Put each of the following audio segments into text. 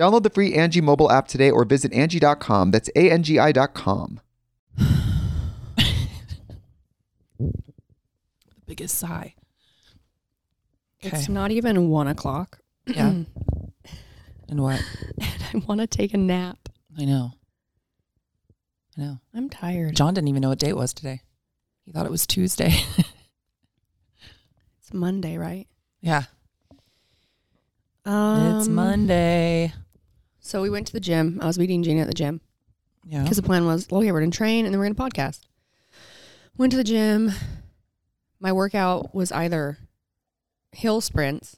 Download the free Angie mobile app today or visit Angie.com. That's A-N-G-I dot com. The biggest sigh. It's not even one o'clock. Yeah. and what? and I want to take a nap. I know. I know. I'm tired. John didn't even know what day it was today. He thought it was Tuesday. It's Monday, right? yeah. Um, it's Monday. So we went to the gym. I was meeting Gina at the gym Yeah. because the plan was, well, okay, we're going to train and then we're going to podcast. Went to the gym. My workout was either hill sprints,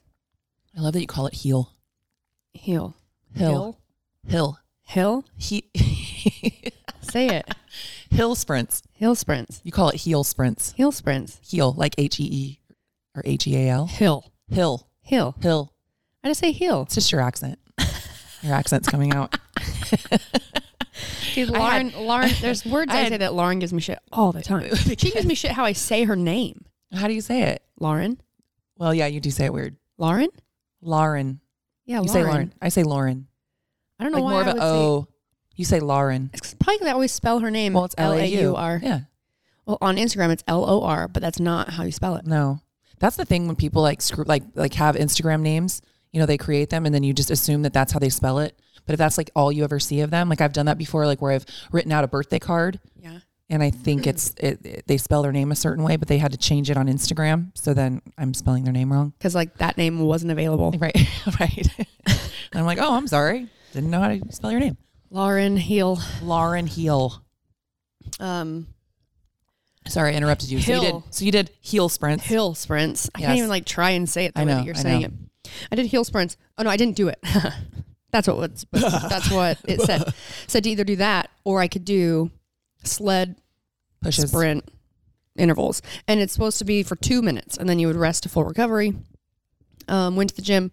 I love that you call it heel. heel, Hill. Hill. hill. He Say it. hill sprints. Hill sprints, You call it heel sprints. Heel sprints, Heel, like H E E or H E A L. hill, Hill. hill. Hill. I just say heel. It's just your accent. Your accent's coming out. Dude, Lauren, had- Lauren, there's words I I, had- say that Lauren gives me shit all the time. she gives me shit how I say her name. How do you say it? Lauren, Well, yeah, you do say it weird. Lauren. Lauren. Yeah, You Lauren. say Lauren. I say Lauren. I don't know Like why more of an say- O. You say Lauren. It's probably 'cause I always spell her name. Well, it's L A U R. Yeah. Well, on Instagram it's L O R, but that's not how you spell it. No, that's the thing when people like screw like like have Instagram names. You know, they create them and then you just assume that that's how they spell it. But if that's like all you ever see of them, like I've done that before, like where I've written out a birthday card Yeah. and I think it's it, it- they spell their name a certain way, but they had to change it on Instagram. So then I'm spelling their name wrong. Because like that name wasn't available. Right, right. and I'm like, oh, I'm sorry, didn't know how to spell your name. Lauren Heel. Lauren Heel. Um, Sorry, I interrupted you. So you Hill. did. So you did heel sprints. Hill sprints. I Yes. can't even like try and say it the I way know, that you're I saying know. it. I did heel sprints. Oh no, I didn't do it. that's what was, that's what it said. said to either do that or I could do sled Pushes. sprint intervals. And it's supposed to be for two minutes and then you would rest to full recovery. Um, went to the gym,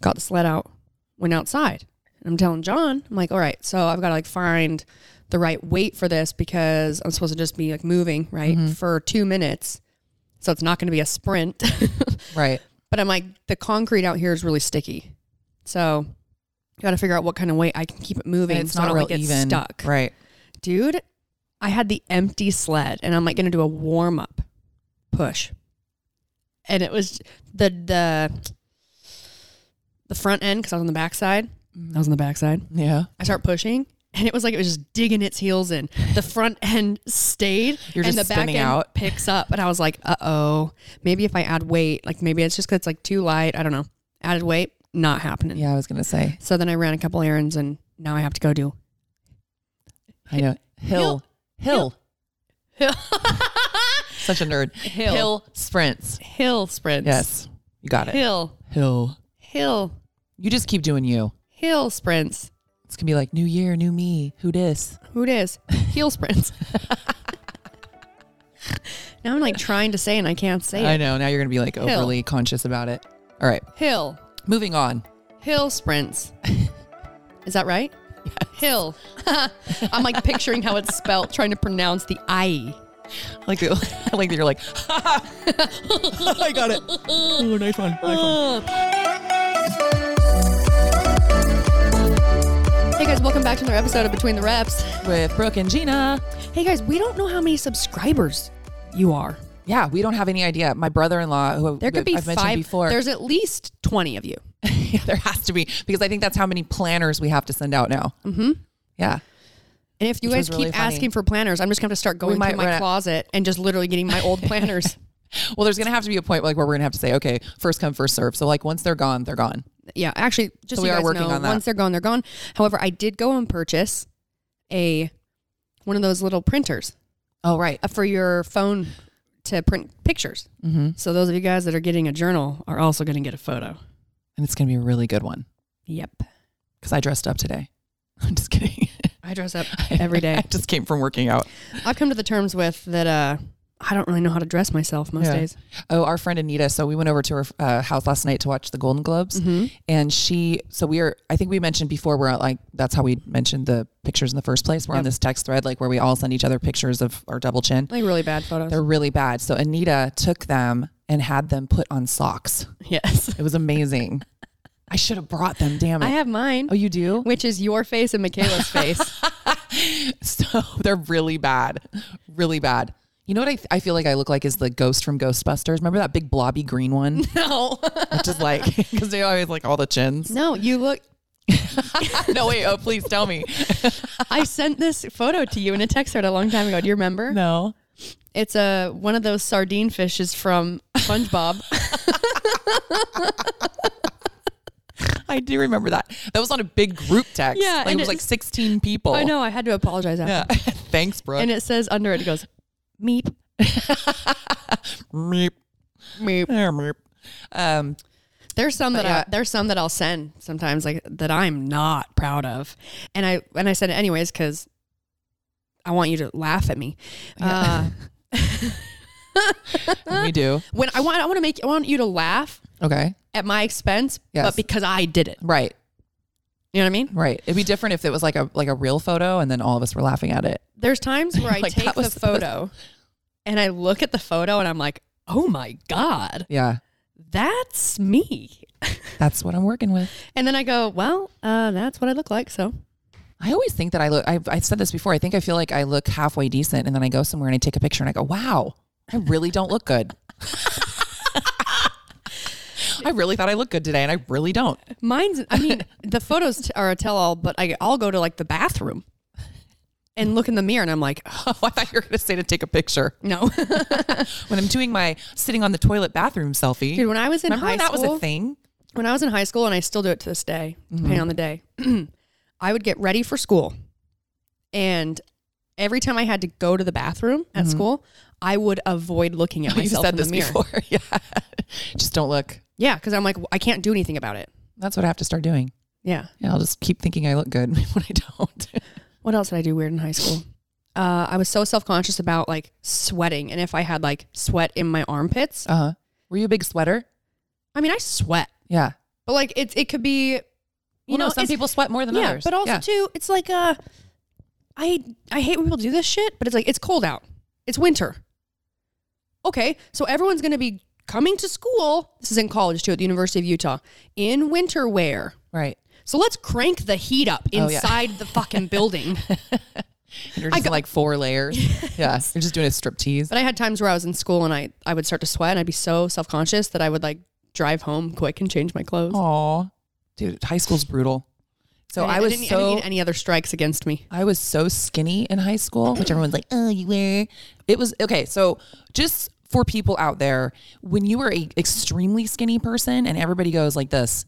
got the sled out, went outside. And I'm telling John, I'm like, all right, so I've got to like find the right weight for this because I'm supposed to just be like moving, right, Mm-hmm. for two minutes. So it's not going to be a sprint. Right. But I'm like, the concrete out here is really sticky. So got to figure out what kind of weight I can keep it moving. And it's so I not don't real like, get even. stuck Right. dude, I had the empty sled and I'm like going to do a warm up push. And it was the, the, the front end, cause I was on the backside. Mm-hmm. I was on the backside. Yeah. I start pushing and it was like it was just digging its heels in. The front end stayed You're and just the back end out. picks up. And I was like, uh oh, maybe if I add weight, like maybe it's just cause it's like too light. I don't know. Added weight, not happening. Yeah, I was gonna say. So then I ran a couple errands and now I have to go do I know. Hill. Hill. Hill. Such a nerd. Hill. sprints. Hill sprints. Yes, you got it. Hill. Hill. Hill. You just keep doing you. Hill sprints. It's gonna be like new year, new me. Who dis? Who dis? Heel sprints. now I'm like trying to say and I can't say it. I know. Now you're gonna be like Hill. overly conscious about it. All right, Hill. moving on. Hill sprints. Is that right? Hill. I'm like picturing how it's spelt, trying to pronounce the I. Like, I like that you're like, I got it. Oh, nice one. Nice one. Guys, welcome back to another episode of Between the Reps. With Brooke and Gina. Hey guys, we don't know how many subscribers you are. Yeah, we don't have any idea. My brother-in-law, who There could be I've mentioned five. before, There's at least 20 of you. yeah, there has to be because I think that's how many planners we have to send out now. Mm-hmm. Yeah. And if you Which guys was really keep funny. asking for planners, I'm just going to start going might through my run out- closet and just literally getting my old planners. Well, there's gonna have to be a point like where we're gonna have to say, okay, first come, first serve. So like once they're gone, they're gone. yeah, actually, just So so we you are working know, on that. once they're gone, they're gone. However, I did go and purchase a one of those little printers Oh right. uh, for your phone to print pictures. Mm-hmm. So those of you guys that are getting a journal are also going to get a photo. And it's gonna be a really good one Yep. because I dressed up today. I'm just kidding. I dress up every day. I just came from working out. I've come to the terms with that. Uh, I don't really know how to dress myself most Yeah. days. Oh, our friend Anita. So we went over to her uh, house last night to watch the Golden Globes, Mm-hmm. and she. So we are. I think we mentioned before. We're like that's how we mentioned the pictures in the first place. We're on this text thread like where we all send each other pictures of our double chin. Like really bad photos. They're really bad. So Anita took them and had them put on socks. yes. It was amazing. I should have brought them. Damn it. I have mine, oh, you do? which is your face and Michaela's face. So they're really bad, really bad. You know what I, I feel like I look like is the ghost from Ghostbusters. Remember that big blobby green one? no. Which is like because they always like all the chins. No, you look. no, wait. Oh, please tell me. I sent this photo to you in a text thread a long time ago. Do you remember? No. It's a one of those sardine fishes from SpongeBob. I do remember that. That was on a big group text. Yeah, like, it and was like 16 people. I know. I had to apologize after. Yeah. Thanks, Brooke. And it says under it, it goes, meep, Meep. meep. Yeah, meep. Um, There's some that yeah. I, there's some that I'll send sometimes like that I'm not proud of, and I and I said it anyways because I want you to laugh at me. Uh, we do. when I want I want to make I want you to laugh Okay. at my expense, Yes. but because I did it. Right. You know what I mean? Right. It'd be different if it was like a like a real photo and then all of us were laughing at it. There's times where I Like, take the was- photo and I look at the photo and I'm like, oh my god, Yeah. that's me. That's what I'm working with. And then I go, well, uh, that's what I look like. So I always think that I look, I've, I've said this before. I think I feel like I look halfway decent and then I go somewhere and I take a picture and I go, wow, I really don't look good. I really thought I looked good today and I really don't. Mine's, I mean, the photos t- are a tell all, but I, I'll go to like the bathroom and look in the mirror and I'm like, Oh, I thought you were going to say to take a picture. no. When I'm doing my sitting on the toilet bathroom selfie. Dude, when I was in high when that school, was a thing? when I was in high school, and I still do it to this day, Mm-hmm. depending on the day, I would get ready for school. And every time I had to go to the bathroom at school, I would avoid looking at Mm-hmm. You myself said in the mirror. before. Yeah. Just don't look. Yeah, because I'm like, I can't do anything about it. That's what I have to start doing. Yeah. Yeah, I'll just keep thinking I look good when I don't. What else did I do weird in high school? Uh, I was so self conscious about like sweating, and if I had like sweat in my armpits, Uh huh. Were you a big sweater? I mean, I sweat, Yeah. but like it, it could be, you You know, know, some it's- people sweat more than yeah, others. but also Yeah. too, it's like uh, I I hate when people do this shit, but it's like it's cold out, it's winter. Okay, so everyone's gonna be coming to school. This is in college too, at the University of Utah, in winter wear. right. So let's crank the heat up Oh, yeah. inside the fucking building. You're just like four layers. yeah. You're just doing a strip tease. But I had times where I was in school and I, I would start to sweat and I'd be so self conscious that I would like drive home quick and change my clothes. Aw. Dude, high school's brutal. So I, didn't- was I so didn't need any other strikes against me. I was so skinny in high school, which everyone's like, oh, you were. It was okay. So just for people out there, when you are a extremely skinny person and everybody goes like this,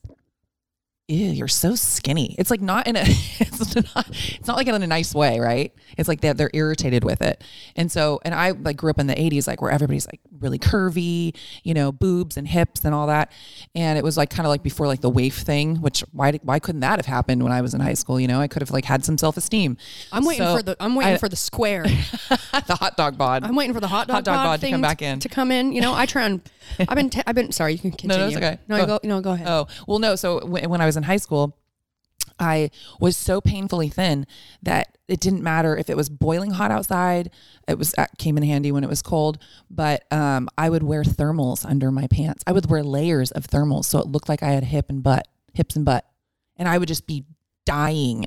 ew, you're so skinny. It's like not in a, it's not, it's not like in a nice way, right? It's like they're, they're irritated with it. And so, and I like grew up in the 80s, like where everybody's like really curvy, you know, boobs and hips and all that. And it was like kind of like before like the waif thing, which why, why couldn't that have happened when I was in high school? You know, I could have like had some self esteem. I'm waiting for the I'm waiting for the square. the hot dog bod. I'm waiting for the hot dog, Hot dog bod bod to come back in. To come in, you know, I try and I've been t- I've been sorry. You can continue. no, it's okay. No, Go. go. No, go ahead. Oh, well, no. So w- when I was in high school, I was so painfully thin that it didn't matter if it was boiling hot outside. It was uh, came in handy when it was cold, but um, I would wear thermals under my pants. I would wear layers of thermals so it looked like I had hip and butt, hips and butt, and I would just be dying,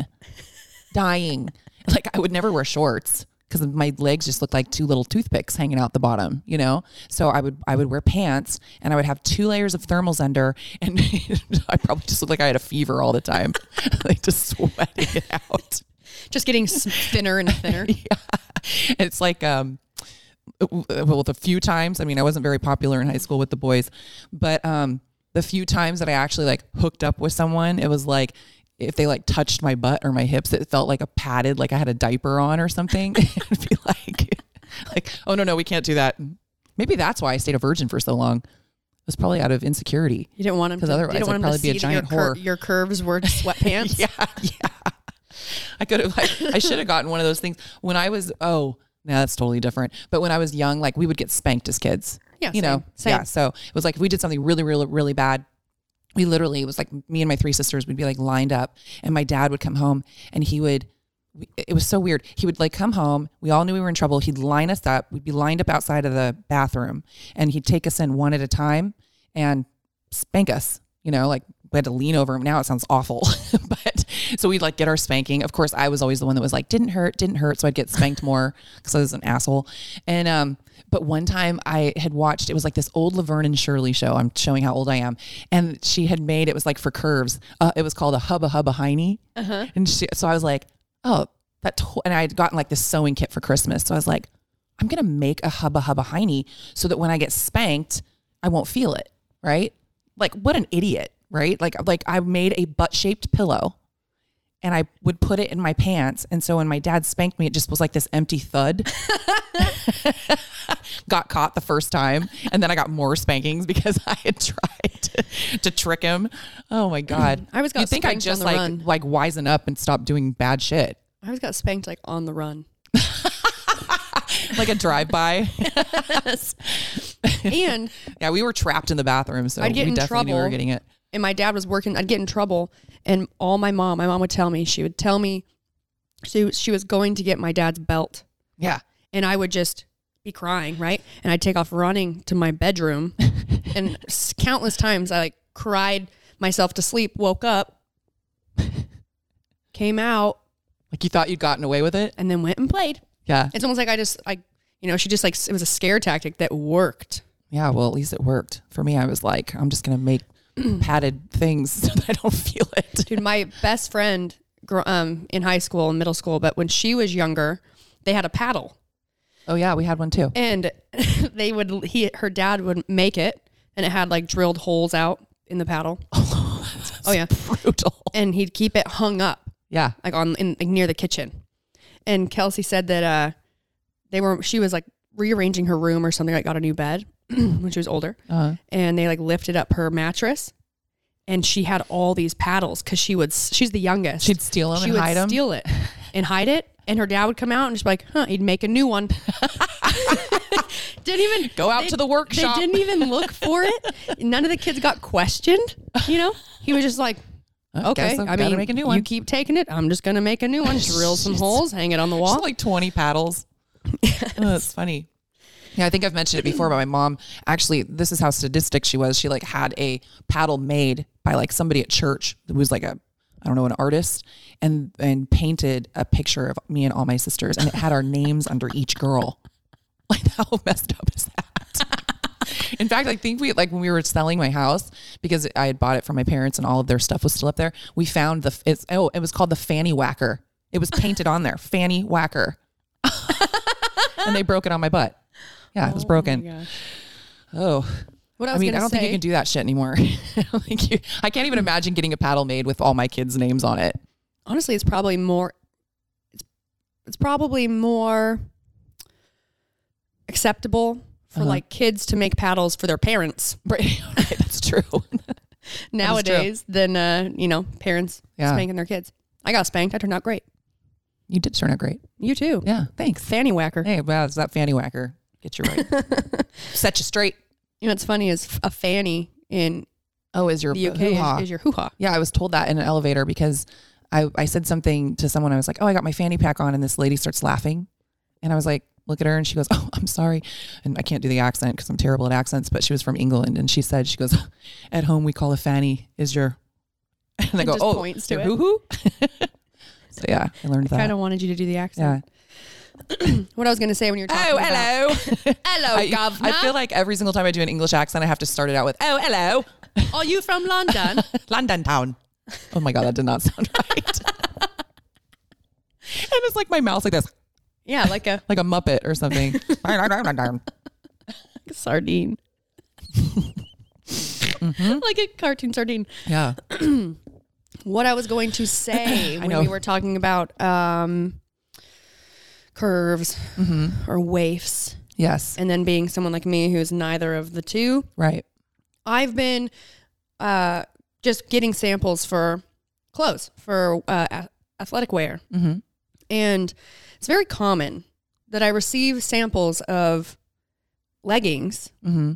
dying. Like I would never wear shorts because my legs just looked like two little toothpicks hanging out the bottom, you know. So I would I would wear pants and I would have two layers of thermals under, and I probably just looked like I had a fever all the time, like just sweating it out. Just getting thinner and thinner. yeah, it's like um, well, the few times I mean I wasn't very popular in high school with the boys, but um, the few times that I actually like hooked up with someone, it was like if they like touched my butt or my hips, it felt like a padded, like I had a diaper on or something. It'd be like, like, oh no, no, we can't do that. Maybe that's why I stayed a virgin for so long. It was probably out of insecurity. You didn't want him 'Cause to. otherwise I'd want him to probably be a your, giant cur- whore. your curves were sweatpants. yeah, yeah. I could have. Like, I should have gotten one of those things when I was. Oh, no, that's totally different. But when I was young, like we would get spanked as kids. Yeah, you know. same, Yeah. So it was like if we did something really, really, really bad. We literally it was like me and my three sisters would be like lined up, and my dad would come home, and he would it was so weird. He would like come home. We all knew we were in trouble. He'd line us up. We'd be lined up outside of the bathroom, and he'd take us in one at a time and spank us. You know, like we had to lean over him. Now it sounds awful, but so we'd like get our spanking. Of course, I was always the one that was like, didn't hurt, didn't hurt. So I'd get spanked more because I was an asshole. And um, but one time I had watched it was like this old Laverne and Shirley show. I'm showing how old I am, and she had made it was like for curves. Uh, it was called a hubba hubba hiney, and she, so I was like, oh, that. To-, and I had gotten like this sewing kit for Christmas, so I was like, I'm gonna make a hubba hubba hiney so that when I get spanked, I won't feel it. Right? Like what an idiot, right? Like like I made a butt shaped pillow and I would put it in my pants. And so when my dad spanked me, it just was like this empty thud. got caught the first time. And then I got more spankings because I had tried to, to trick him. Oh my God. I was got You'd think on just like run. like wisen up and stop doing bad shit. I always got spanked like on the run. Like a drive by. And yeah, we were trapped in the bathroom, so I'd get we in definitely knew we were getting it. And my dad was working. I'd get in trouble, and all my mom, my mom would tell me. She would tell me she she was going to get my dad's belt, Yeah. and I would just be crying, right? And I'd take off running to my bedroom, and s- countless times I like cried myself to sleep, woke up, came out, Like you thought you'd gotten away with it? and then went and played. Yeah. It's almost like I just like you know she just like it was a scare tactic that worked. Yeah, well, at least it worked. For me, I was like, I'm just going to make padded things so that I don't feel it. Dude, my best friend um, in high school and middle school, but when she was younger, they had a paddle. Oh, yeah, we had one too. and they would he her dad would make it and it had like drilled holes out in the paddle oh yeah Brutal. and he'd keep it hung up Yeah. like on in like, near the kitchen and kelsey said that uh they were she was like rearranging her room or something like got a new bed when she was older. Uh, and they like lifted up her mattress and she had all these paddles because she would she's the youngest. She'd steal them she and would hide them. steal it and hide it and her dad would come out and just be like huh he'd make a new one. Didn't even Go out they- to the workshop. they didn't even look for it. None of the kids got questioned you know? He was just like okay i mean make a new one. you keep taking it. I'm just gonna make a new one. Drill some holes hang it on the Just wall. like 20 paddles. Oh, that's funny. Yeah, I think I've mentioned it before, but my mom actually, this is how sadistic she was. She like had a paddle made by like somebody at church who was like a, I don't know, an artist and, and painted a picture of me and all my sisters and it had our names under each girl. Like how messed up is that? In fact, I think we like when we were selling my house because I had bought it from my parents and all of their stuff was still up there. We found the it's oh it was called the Fanny Whacker. It was painted on there, Fanny Whacker, and they broke it on my butt. Yeah, it was broken. Oh, What I I, mean, I don't think you can do that shit anymore. I don't think you. I can't even imagine getting a paddle made with all my kids' names on it. honestly, it's probably more. It's it's probably more acceptable for Uh-huh. like kids to make paddles for their parents Right, right that's true. nowadays than uh, you know parents Yeah. spanking their kids. I got spanked. I turned out great. You did turn out great. You too. Yeah, thanks. Fanny whacker. Hey, well, it's that fanny whacker. Get you right. Set you straight. You know what's funny is a fanny in Oh, is your the UK hoo-ha. is, is your hoo ha. Yeah, I was told that in an elevator because I, I said something to someone. I was like, oh, I got my fanny pack on. And this lady starts laughing. And I was like, look at her. And she goes, oh, I'm sorry. And I can't do the accent because I'm terrible at accents, but she was from England. And she said, she goes, at home, we call a fanny is your, and I go, oh, points to your it. hoo-hoo. so yeah, I learned that. I Kind of wanted you to do the accent. yeah. What I was going to say when you're talking Oh, hello. hello, I, governor. I feel like every single time I do an English accent, I have to start it out with, oh, hello. Are you from London? London town. Oh my God, that did not sound right. and it's like my mouth's like this, yeah, like a like a Muppet or something. sardine. Mm-hmm. Like a cartoon sardine. yeah. What I was going to say when know. we were talking about um, curves Mm-hmm. or waifs, Yes. and then being someone like me who's neither of the two, Right. I've been uh, just getting samples for clothes for uh, athletic wear, Mm-hmm. and it's very common that I receive samples of leggings. Mm-hmm.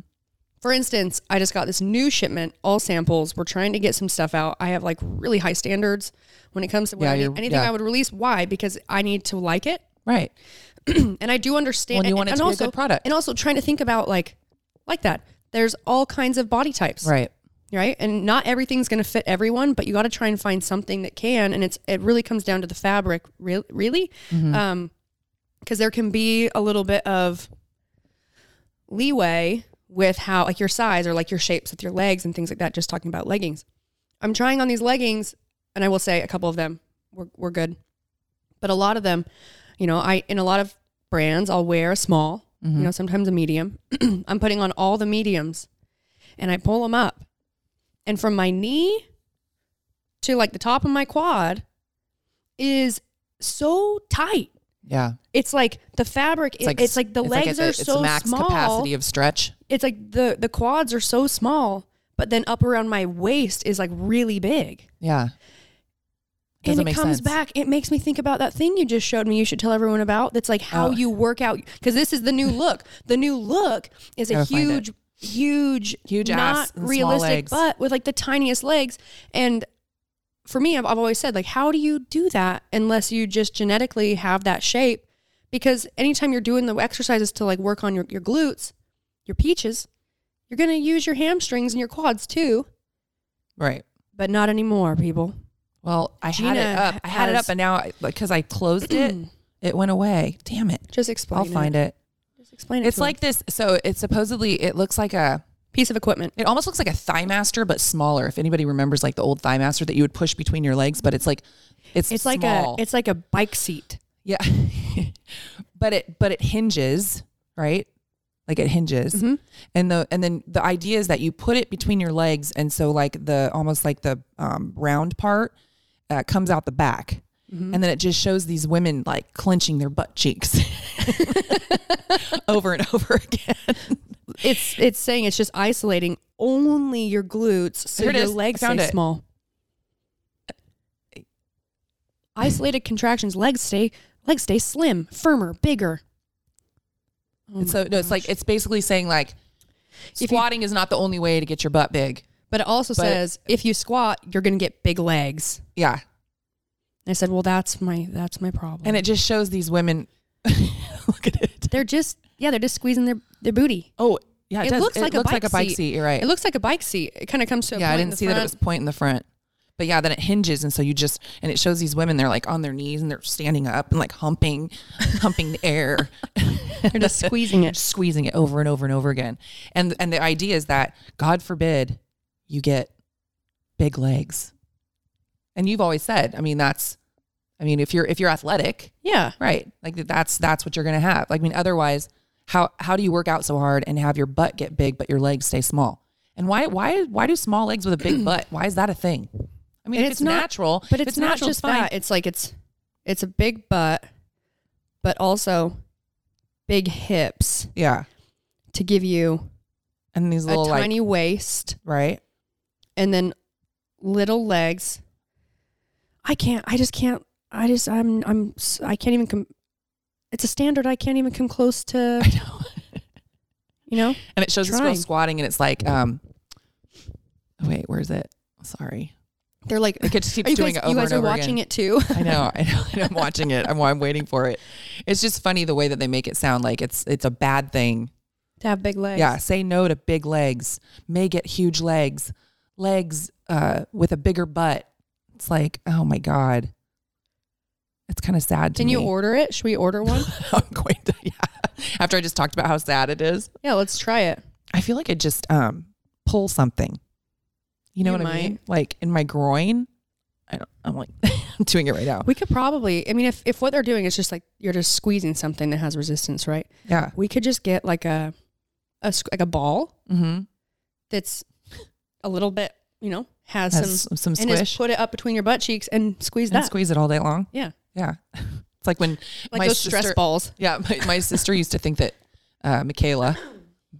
For instance, I just got this new shipment, all samples. We're trying to get some stuff out. I have like really high standards when it comes to what Yeah, I need- anything yeah. I would release. Why? Because I need to like it, Right. and I do understand. Well, you and- want it and to be a also, good product. and also trying to think about like, like that. There's all kinds of body types, Right. right? And not everything's going to fit everyone, but you got to try and find something that can. And it's it really comes down to the fabric, really, really, Mm-hmm. um, because there can be a little bit of leeway with how like your size or like your shapes with your legs and things like that. Just talking about leggings, I'm trying on these leggings, and I will say a couple of them were were good, but a lot of them, you know, I in a lot of brands I'll wear a small, you mm-hmm. know, sometimes a medium. I'm putting on all the mediums, and I pull them up, and from my knee to like the top of my quad is so tight. Yeah. It's like the fabric. It's like, it's like the it's like legs are it's so max small. capacity of stretch. It's like the the quads are so small, but then up around my waist is like really big. Yeah. and Doesn't it comes sense. back. It makes me think about that thing you just showed me. You should tell everyone about. That's like how Oh. you work out because this is the new look. The new look is a Gotta find it. huge, huge, Huge not realistic butt with like the tiniest legs. And for me, I've, I've always said like, how do you do that unless you just genetically have that shape? Because anytime you're doing the exercises to like work on your, your glutes, your peaches, you're gonna use your hamstrings and your quads too. Right. But not anymore, people. Well, I Gina had it up. I had it up, and now because I closed it, it went away. Damn it! Just explain. I'll find it. Just explain it. It's to like this. So it's supposedly it looks like a. piece of equipment. It almost looks like a thigh master, but smaller. If anybody remembers, like the old thigh master that you would push between your legs, but it's like it's It's like a it's like a bike seat. yeah, but it but it hinges right, like it hinges, Mm-hmm. and the and then the idea is that you put it between your legs, and so like the almost like the um, round part uh, comes out the back. Mm-hmm. And then it just shows these women like clenching their butt cheeks over and over again. It's it's saying it's just isolating only your glutes so your is. Legs stay it. small. Isolated contractions, legs stay legs stay slim, firmer, bigger. Oh And so no, it's like it's basically saying like you- squatting is not the only way to get your butt big. But it also But- says if you squat, you're gonna get big legs. Yeah, I said, well, that's my that's my problem. and it just shows these women. look at it. they're just yeah, they're just squeezing their their booty. Oh yeah, it, It looks like a looks bike like a bike seat. seat. You're right. It looks like a bike seat. It kind of comes to a yeah, I didn't see that it was point in the front. But yeah, then it hinges, and so you just and it shows these women. They're like on their knees and they're standing up and like humping, humping the air. They're just squeezing it. squeezing it over and over and over again. And and the idea is that God forbid you get big legs. And you've always said, I mean, that's I mean, if you're if you're athletic, Yeah. right? Like that's that's what you're gonna have. Like I mean, otherwise, how how do you work out so hard and have your butt get big but your legs stay small? And why why why do small legs with a big butt? Why is that a thing? I mean, if it's it's, not- natural, But if it's, not natural, just that. It's like it's it's a big butt, but also big hips Yeah, to give you and these a little like tiny waist right. and then little legs. I can't. I just can't. I just. I'm. I'm. I can't even come. It's a standard. I can't even come close to. I know. You know. and it shows this girl squatting, and it's like, um, wait, where's it? Sorry, They're like. it keeps doing guys, it over you guys and are watching again. it too. I know, I know, I'm watching it. I'm, I'm waiting for it. It's just funny the way that they make it sound like it's it's a bad thing. to have big legs. Yeah, say no to big legs. May get huge legs, legs uh, with a bigger butt. It's like, oh my god, it's kind of sad. To Can you order it? Should we order one? I'm going to. Yeah. After I just talked about how sad it is, yeah. Let's try it. I feel like I just um pull something. You know You what I mean? Like in my groin. I don't. I'm like I'm doing it right now. We could probably. I mean, if if what they're doing is just like you're just squeezing something that has resistance, right? Yeah. We could just get like a, a like a ball Mm-hmm. that's a little bit, you know, has, Has some some and just squish put it up between your butt cheeks and squeeze and that. squeeze it all day long. Yeah, Yeah. It's like when like my those sister, stress balls. Yeah, my, my sister used to think that uh, Michaela,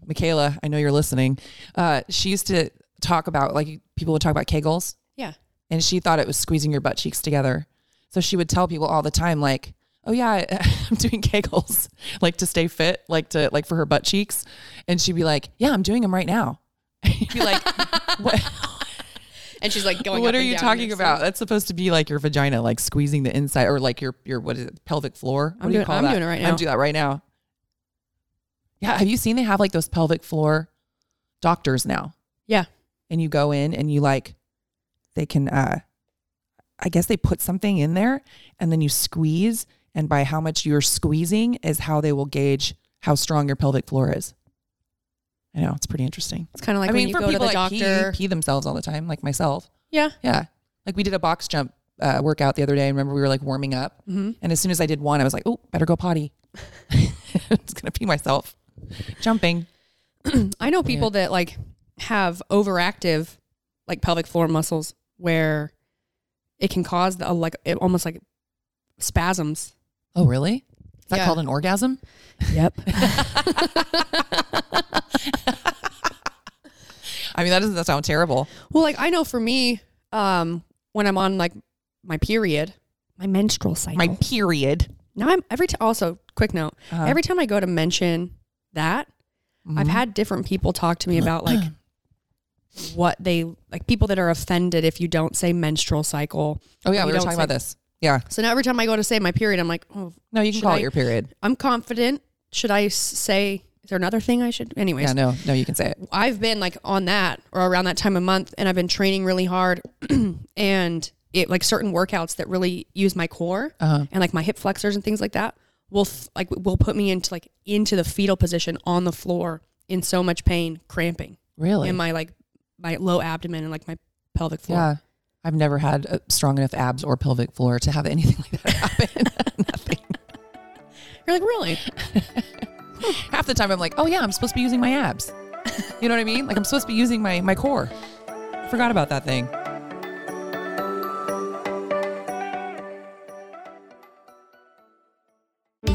Michaela, I know you're listening. Uh, she used to talk about like people would talk about Kegels, Yeah, and she thought it was squeezing your butt cheeks together. So she would tell people all the time, like, "Oh yeah, I'm doing Kegels, like to stay fit, like to like for her butt cheeks," and she'd be like, "Yeah, I'm doing them right now." You'd be like, "What? and she's like going. what are you talking about? That's supposed to be like your vagina, like squeezing the inside, or like your your what is it, pelvic floor? What I'm do you doing- call I'm that? doing it right now. I'm doing that right now. Yeah, have you seen they have like those pelvic floor doctors now? Yeah, And you go in and you like, they can, uh, I guess they put something in there and then you squeeze, and by how much you're squeezing is how they will gauge how strong your pelvic floor is. I know it's pretty interesting. it's kind of like I when mean, you for go to people the that pee- doctor. pee themselves all the time, like myself. Yeah, Yeah. Like we did a box jump uh, workout the other day. I remember we were like warming up. Mhm. And as soon as I did one, I was like, oh, better go potty. I was going to pee myself. Jumping. I know people that like have overactive like pelvic floor muscles where it can cause the, like it, almost like spasms. Oh, really? Is that Yeah. called an orgasm? Yep. I mean, that doesn't sound terrible. well, like I know for me, um, when I'm on like my period, my menstrual cycle. My period. now I'm every time. Also, quick note: Uh-huh. every time I go to mention that, I've Mhm. had different people talk to me about like what they like people that are offended if you don't say menstrual cycle. Oh, yeah. We were talking say- about this. Yeah. So now every time I go to say my period, I'm like, oh, No, you can call I- it your period. I'm confident. Should I say? Is there another thing I should? Anyways, Yeah, no, no, you can say it. I've been like on that or around that time of month, and I've been training really hard, and it like certain workouts that really use my core Uh-huh. and like my hip flexors and things like that will f- like will put me into like into the fetal position on the floor in so much pain, cramping Really? in my like my low abdomen and like my pelvic floor. yeah. I've never had a strong enough abs or pelvic floor to have anything like that happen. Nothing. You're like really? Half the time I'm like, oh yeah, I'm supposed to be using my abs. You know what I mean? Like I'm supposed to be using my my core. Forgot about that thing.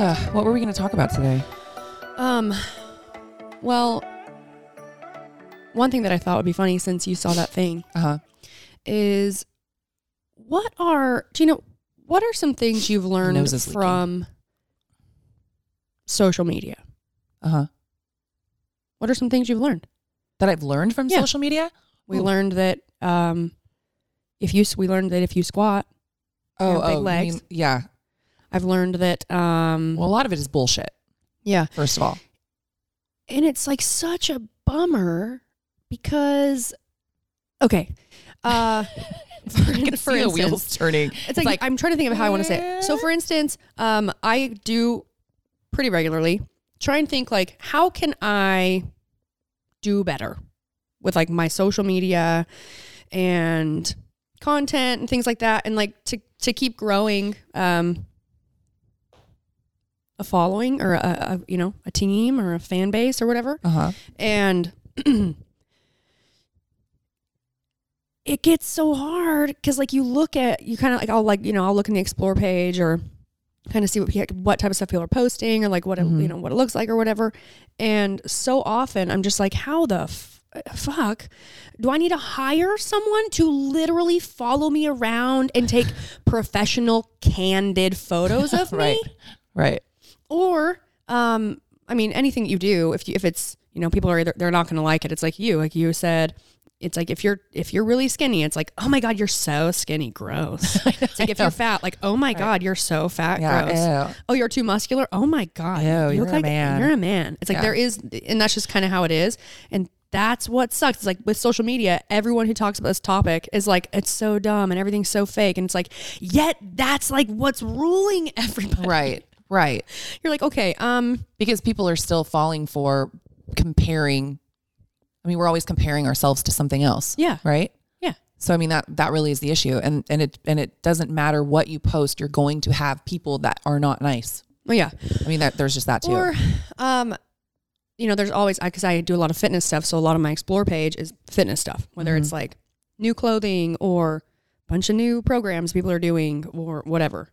Uh, what were we going to talk about today? Um, well, one thing that I thought would be funny since you saw that thing Uh huh. is what are do you know what are some things you've learned from social media? Uh huh. What are some things you've learned? That I've learned from Yeah. social media. We Ooh. learned that um, if you we learned that if you squat, Oh, oh, you legs. mean- yeah. I've learned that um, Well, a lot of it is bullshit. yeah, First of all, and it's like such a bummer because okay, uh, for, I can for see the instance, wheels turning. It's like, I'm trying to think of how I want to say it. So, for instance, um, I do pretty regularly try and think like, how can I do better with like my social media and content and things like that, and like to to keep growing um, a following or a, a you know a team or a fan base or whatever uh huh. and it gets so hard because like you look at you kind of like I'll like you know I'll look in the explore page or kind of see what what type of stuff people are posting or like what it, Mhm. you know what it looks like or whatever and so often I'm just like how the f- fuck do I need to hire someone to literally follow me around and take professional candid photos of Right. me Right. Or um i mean anything you do if you if it's you know people are either they're not going to like it it's like you like you said it's like if you're if you're really skinny it's like oh my god you're so skinny gross it's like if you're fat like oh my god you're so fat Yeah. gross ew. oh you're too muscular oh my god Ew, you you're look a man. you're a man it's like Yeah. there is and that's just kind of how it is and that's what sucks. It's like with social media, everyone who talks about this topic is like, it's so dumb and everything's so fake. And it's like, yet that's like what's ruling everybody. Right. Right. You're like, okay, um, Because people are still falling for comparing. I mean, we're always comparing ourselves to something else. Yeah. Right. Yeah. So I mean that that really is the issue, and and it and it doesn't matter what you post, you're going to have people that are not nice. well, yeah. I mean that there's just that too. Or, um, you know, there's always I because I do a lot of fitness stuff, so a lot of my explore page is fitness stuff, whether it's like new clothing or a bunch of new programs people are doing or whatever.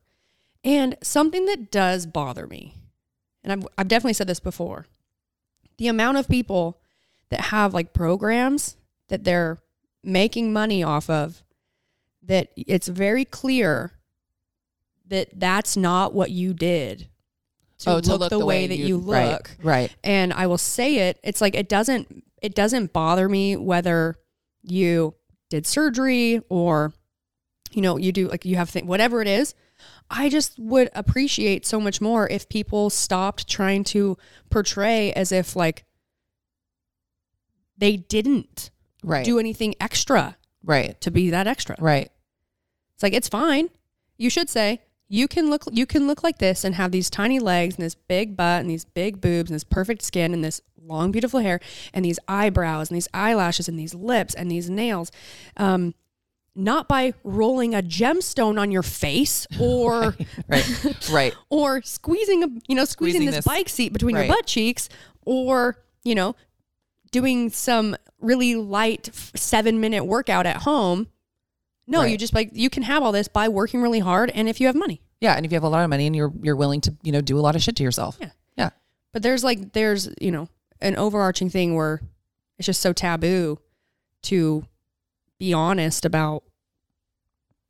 And something that does bother me, and I've I've definitely said this before, the amount of people that have like programs that they're making money off of, that it's very clear that that's not what you did to, oh, to look, the, way, that you, right, look. Right. And I will say it, it's like it doesn't it doesn't bother me whether you did surgery or you know, you do like you have th- whatever it is. I just would appreciate so much more if people stopped trying to portray as if like they didn't Right. do anything extra right. to be that extra. Right. It's like it's fine. You should say you can look you can look like this and have these tiny legs and this big butt and these big boobs and this perfect skin and this long beautiful hair and these eyebrows and these eyelashes and these lips and these nails. Um, not by rolling a gemstone on your face or Right. right. or squeezing a you know squeezing, Squeezing this, this- bike seat between right. your butt cheeks or you know doing some really light f- seven minute workout at home no you just like you can have all this by working really hard and if you have money Yeah, and if you have a lot of money and you're you're willing to, you know, do a lot of shit to yourself. Yeah. Yeah. but there's like there's you know an overarching thing where it's just so taboo to be honest about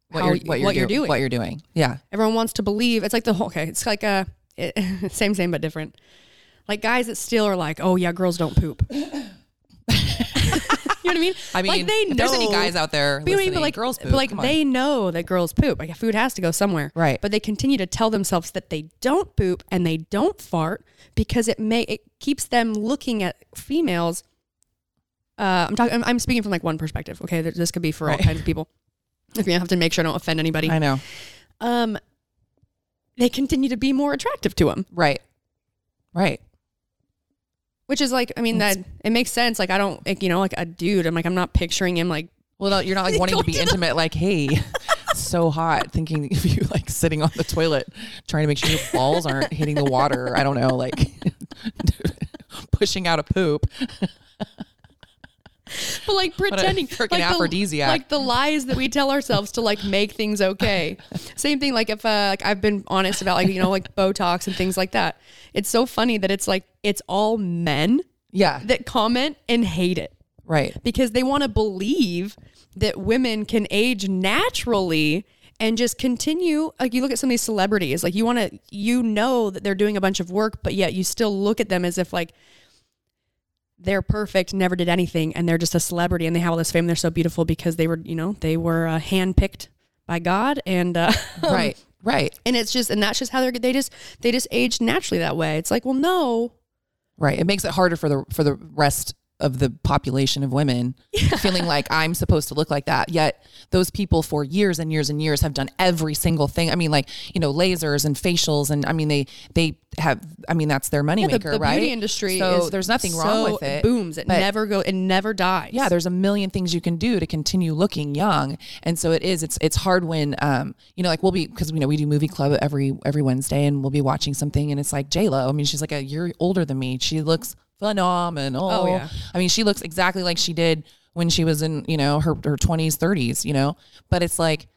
What you're what you're, what you're doing. What you're doing. Yeah. everyone wants to believe it's like the whole okay it's like a it, same same but different like guys that still are like oh yeah girls don't poop you know what i mean I mean, like they know there's any guys out there But, mean, but like girls poop, but like they know that girls poop like food has to go somewhere Right. but they continue to tell themselves that they don't poop and they don't fart because it may it keeps them looking at females uh, I'm talking. I'm, I'm speaking from like one perspective. Okay, this could be for all Right. kinds of people. If you have to make sure I don't offend anybody, I know. um, they continue to be more attractive to him, Right. Right. which is like, I mean, that it makes sense. Like, I don't, like, you know, like a dude. I'm like, I'm not picturing him like, Well, no, you're not like wanting to be to the- intimate. Like, hey, so hot. Thinking of you like sitting on the toilet, trying to make sure your balls aren't hitting the water. I don't know, like pushing out a poop. But like pretending freaking like aphrodisiac. The, like the lies that we tell ourselves to like make things okay. Same thing. Like if uh, like I've been honest about like you know like Botox and things like that. It's so funny that it's like it's all men Yeah. that comment and hate it right. because they want to believe that women can age naturally and just continue like you look at some of these celebrities like you want to you know that they're doing a bunch of work but yet you still look at them as if like they're perfect never did anything and they're just a celebrity and they have all this fame they're so beautiful because they were you know they were uh, handpicked by god and uh, Right. Right. and it's just and that's just how they're they just they just age naturally that way it's like well no Right. It makes it harder for the for the rest of the population of women feeling like I'm supposed to look like that. Yet those people for years and years and years have done every single thing. I mean, like, you know, lasers and facials and I mean they they have I mean that's their moneymaker, Yeah, the, the right? beauty industry So is there's nothing so- wrong with it. booms it never go it never dies yeah there's a million things you can do to continue looking young and so it is it's it's hard when um you know like we'll be because you know we do movie club every every wednesday and we'll be watching something and it's like j-lo i mean she's like a year older than me she looks phenomenal Oh, yeah. i mean she looks exactly like she did when she was in you know her her 20s 30s you know but it's like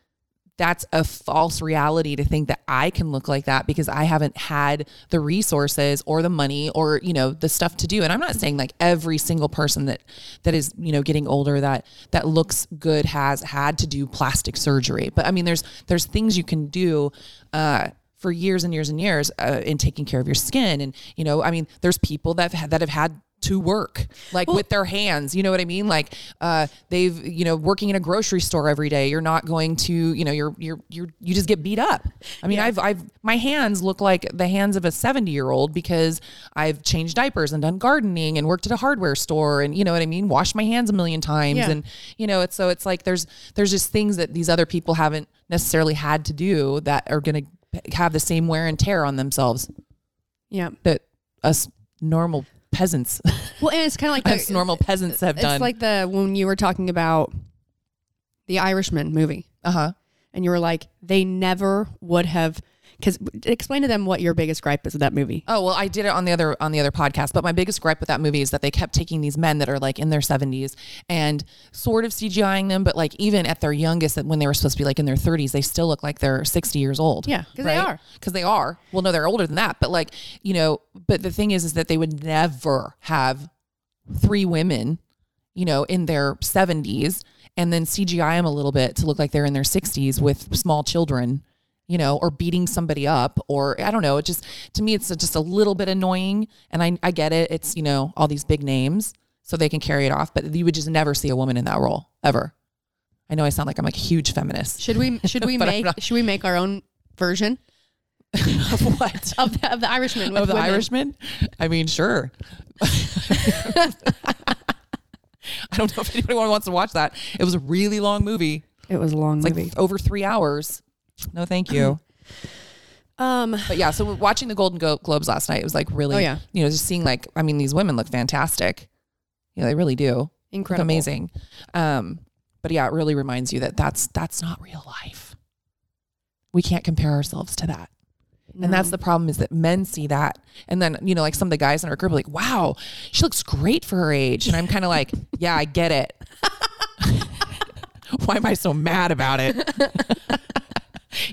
that's a false reality to think that I can look like that because I haven't had the resources or the money or you know the stuff to do. And I'm not saying like every single person that that is you know getting older that that looks good has had to do plastic surgery. But I mean, there's there's things you can do. Uh, for years and years and years uh, in taking care of your skin. And you know i mean there's people that have, that have had to work like with their hands you know what i mean? Like uh, they've you know working in a grocery store every day you're not going to you know you're you're you're you just get beat up. I mean i've i've my hands look like the hands of a 70 year old because i've changed diapers and done gardening and worked at a hardware store and you know what i mean? Washed my hands a million times Yeah. and you know it's so it's like there's there's just things that these other people haven't necessarily had to do that are going to have the same wear and tear on themselves yeah that us normal peasants well and it's kind of like us the- normal peasants have it's done. It's like the when you were talking about the irishman movie. Uh-huh. And you were like they never would have because explain to them what your biggest gripe is with that movie Oh well, I did it on the other on the other podcast. But my biggest gripe with that movie is that they kept taking these men that are like in their seventies and sort of CGIing them, but like even at their youngest, when they were supposed to be like in their thirties, they still look like they're sixty years old. Yeah, 'cause they are. Because they are. Well, no, they're older than that. But like you know, but the thing is, is that they would never have three women, you know, in their seventies and then CGI them a little bit to look like they're in their sixties with small children you know, or beating somebody up, or I don't know. It just to me, it's just a little bit annoying. And I I get it. It's you know all these big names, so they can carry it off. But you would just never see a woman in that role ever. I know I sound like I'm like a huge feminist. should we should we make should we make our own version of what? of the, of the irishman Of the women? Irishman? I mean, sure. I don't know if anyone wants to watch that. It was a really long movie. it was a long It's like movie over three hours. No, thank you. um But yeah, so watching the Golden Glo- Globes last night, it was like really, Oh, yeah. you know, just seeing like, I mean, these women look fantastic. Yeah, they really do. Look incredible amazing. Um, but yeah, it really reminds you that that's that's not real life. We can't compare ourselves to that. And that's the problem is that men see that. And then, you know, like some of the guys in our group are like, wow, she looks great for her age. And I'm kind of like, yeah, I get it. Why am I so mad about it?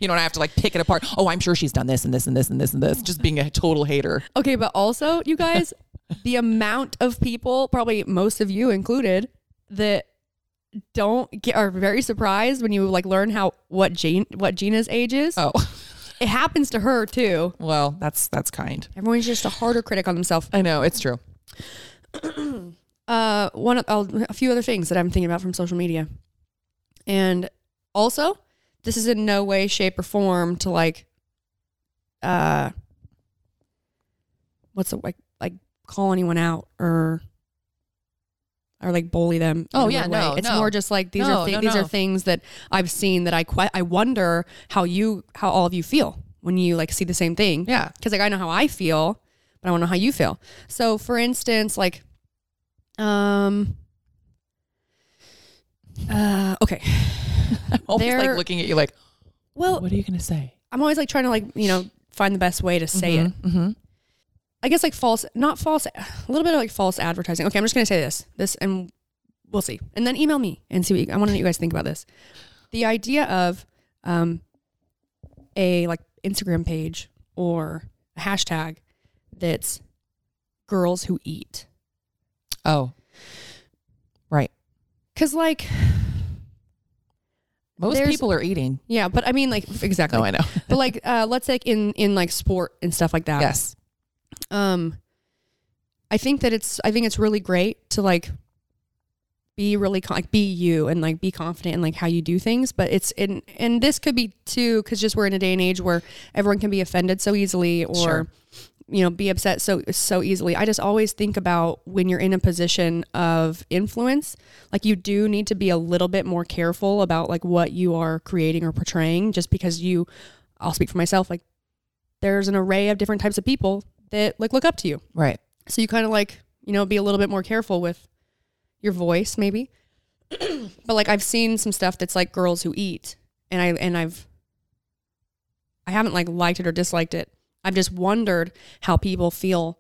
You know, and I have to like pick it apart. Oh, I'm sure she's done this and this and this and this and this, just being a total hater. Okay, but also, you guys, the amount of people, probably most of you included, that don't get are very surprised when you like learn how what Jane what Gina's age is. Oh, It happens to her too. well, that's that's kind. Everyone's just a harder critic on themselves. I know it's true. Uh, one of, a few other things that I'm thinking about from social media, and also, this is in no way, shape, or form to like, uh, what's it like like call anyone out or or like bully them. Oh, yeah, no, it's no. more just like these No, are thi- no, these are things that I've seen that I que- I wonder how you how all of you feel when you like see the same thing. Yeah. because like I know how I feel, but I want to know how you feel. So, for instance, like, um, uh, okay, I'm always They're- like looking at you like, well, what are you gonna say? I'm always like trying to like you know find the best way to say it. Mm-hmm. I guess like false, not false, a little bit of like false advertising. Okay, I'm just gonna say this, this, and we'll see. And then email me and see. What you, I want to know what you guys think about this. The idea of um, a like Instagram page or a hashtag that's girls who eat. Oh, right. Cause like Most There's- people are eating. yeah, but I mean like exactly. No, I know. but like uh, let's say in in like sport and stuff like that. yes. um i think that it's i think it's really great to like be really con- like be you and like be confident in like how you do things but it's in and this could be too because just we're in a day and age where everyone can be offended so easily or Sure. You know be upset so so easily i just always think about when you're in a position of influence like you do need to be a little bit more careful about like what you are creating or portraying just because you i'll speak for myself like there's an array of different types of people that like look up to you Right. so you kind of like, you know, be a little bit more careful with your voice maybe. but like I've seen some stuff that's like girls who eat and I and I've I haven't like liked it or disliked it. I've just wondered how people feel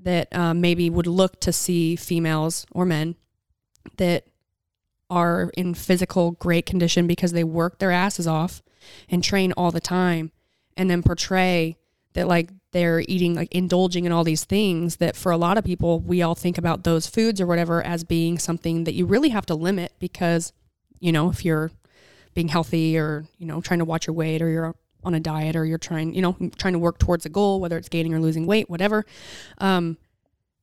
that um, maybe would look to see females or men that are in physical great condition because they work their asses off and train all the time and then portray that like they're eating like indulging in all these things that for a lot of people we all think about those foods or whatever as being something that you really have to limit because you know if you're being healthy or you know trying to watch your weight or you're on a diet or you're trying you know trying to work towards a goal whether it's gaining or losing weight whatever um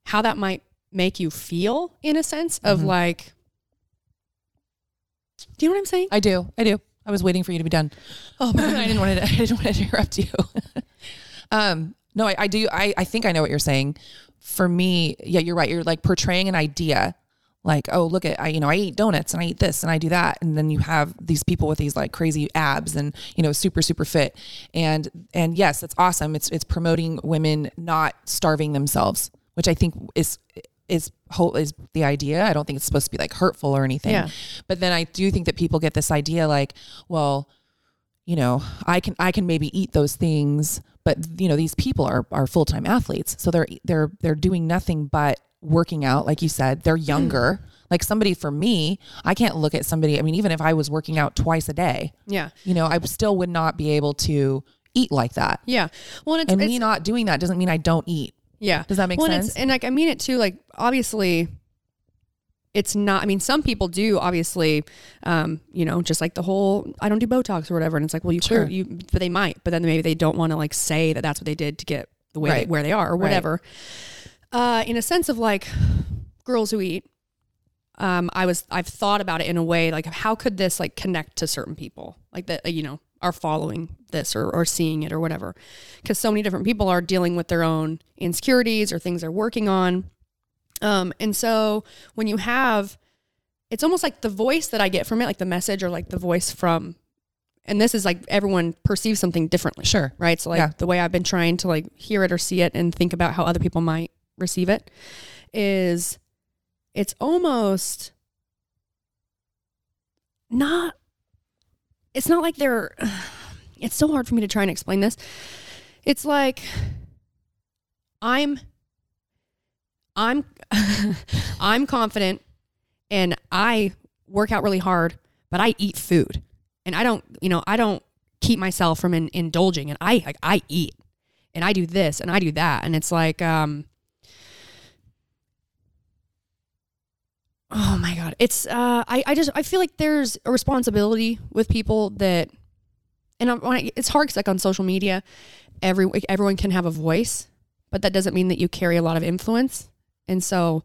how that might make you feel in a sense of like do you know what i'm saying I do. I do. I was waiting for you to be done. Oh, but I didn't want to. I didn't want to interrupt you. um, no, I, I do. I, I think I know what you're saying. For me, yeah, you're right. You're like portraying an idea, like, oh, look at I, you know, I eat donuts and I eat this and I do that, and then you have these people with these like crazy abs and you know, super super fit, and and yes, it's awesome. It's it's promoting women not starving themselves, which I think is is whole is the idea. I don't think it's supposed to be like hurtful or anything. Yeah. But then I do think that people get this idea like, well, you know, I can I can maybe eat those things, but you know, these people are are full time athletes, so they're they're they're doing nothing but working out. Like you said, they're younger. Like somebody for me, I can't look at somebody. I mean, even if I was working out twice a day, yeah you know, I still would not be able to eat like that. yeah well and it's, And it's me not doing that doesn't mean I don't eat. Yeah. Does that make well, sense? it's- And like I mean it too. Like obviously, it's not. I mean, some people do obviously. Um, you know, just like the whole I don't do Botox or whatever, and it's like, well, you Sure. you, but they might, but then maybe they don't want to like say that that's what they did to get the way Right. they, where they are or Right. Uh, in a sense of like girls who eat. Um, I was I've thought about it in a way like how could this like connect to certain people like that you know are following this or, or seeing it or whatever because so many different people are dealing with their own insecurities or things they're working on um, and so when you have it's almost like the voice that i get from it like the message or like the voice from and this is like everyone perceives something differently Sure. right so like Yeah. the way i've been trying to like hear it or see it and think about how other people might receive it is it's almost not it's not like they're it's so hard for me to try and explain this. It's like i'm i'm i'm confident and i work out really hard but i eat food. And i don't you know i don't keep myself from in, indulging. And i like i eat and i do this and i do that. And it's like um oh my god. It's uh i, I just i feel like there's a responsibility with people that and I'm, when it's hard because like on social media every everyone can have a voice but that doesn't mean that you carry a lot of influence. And so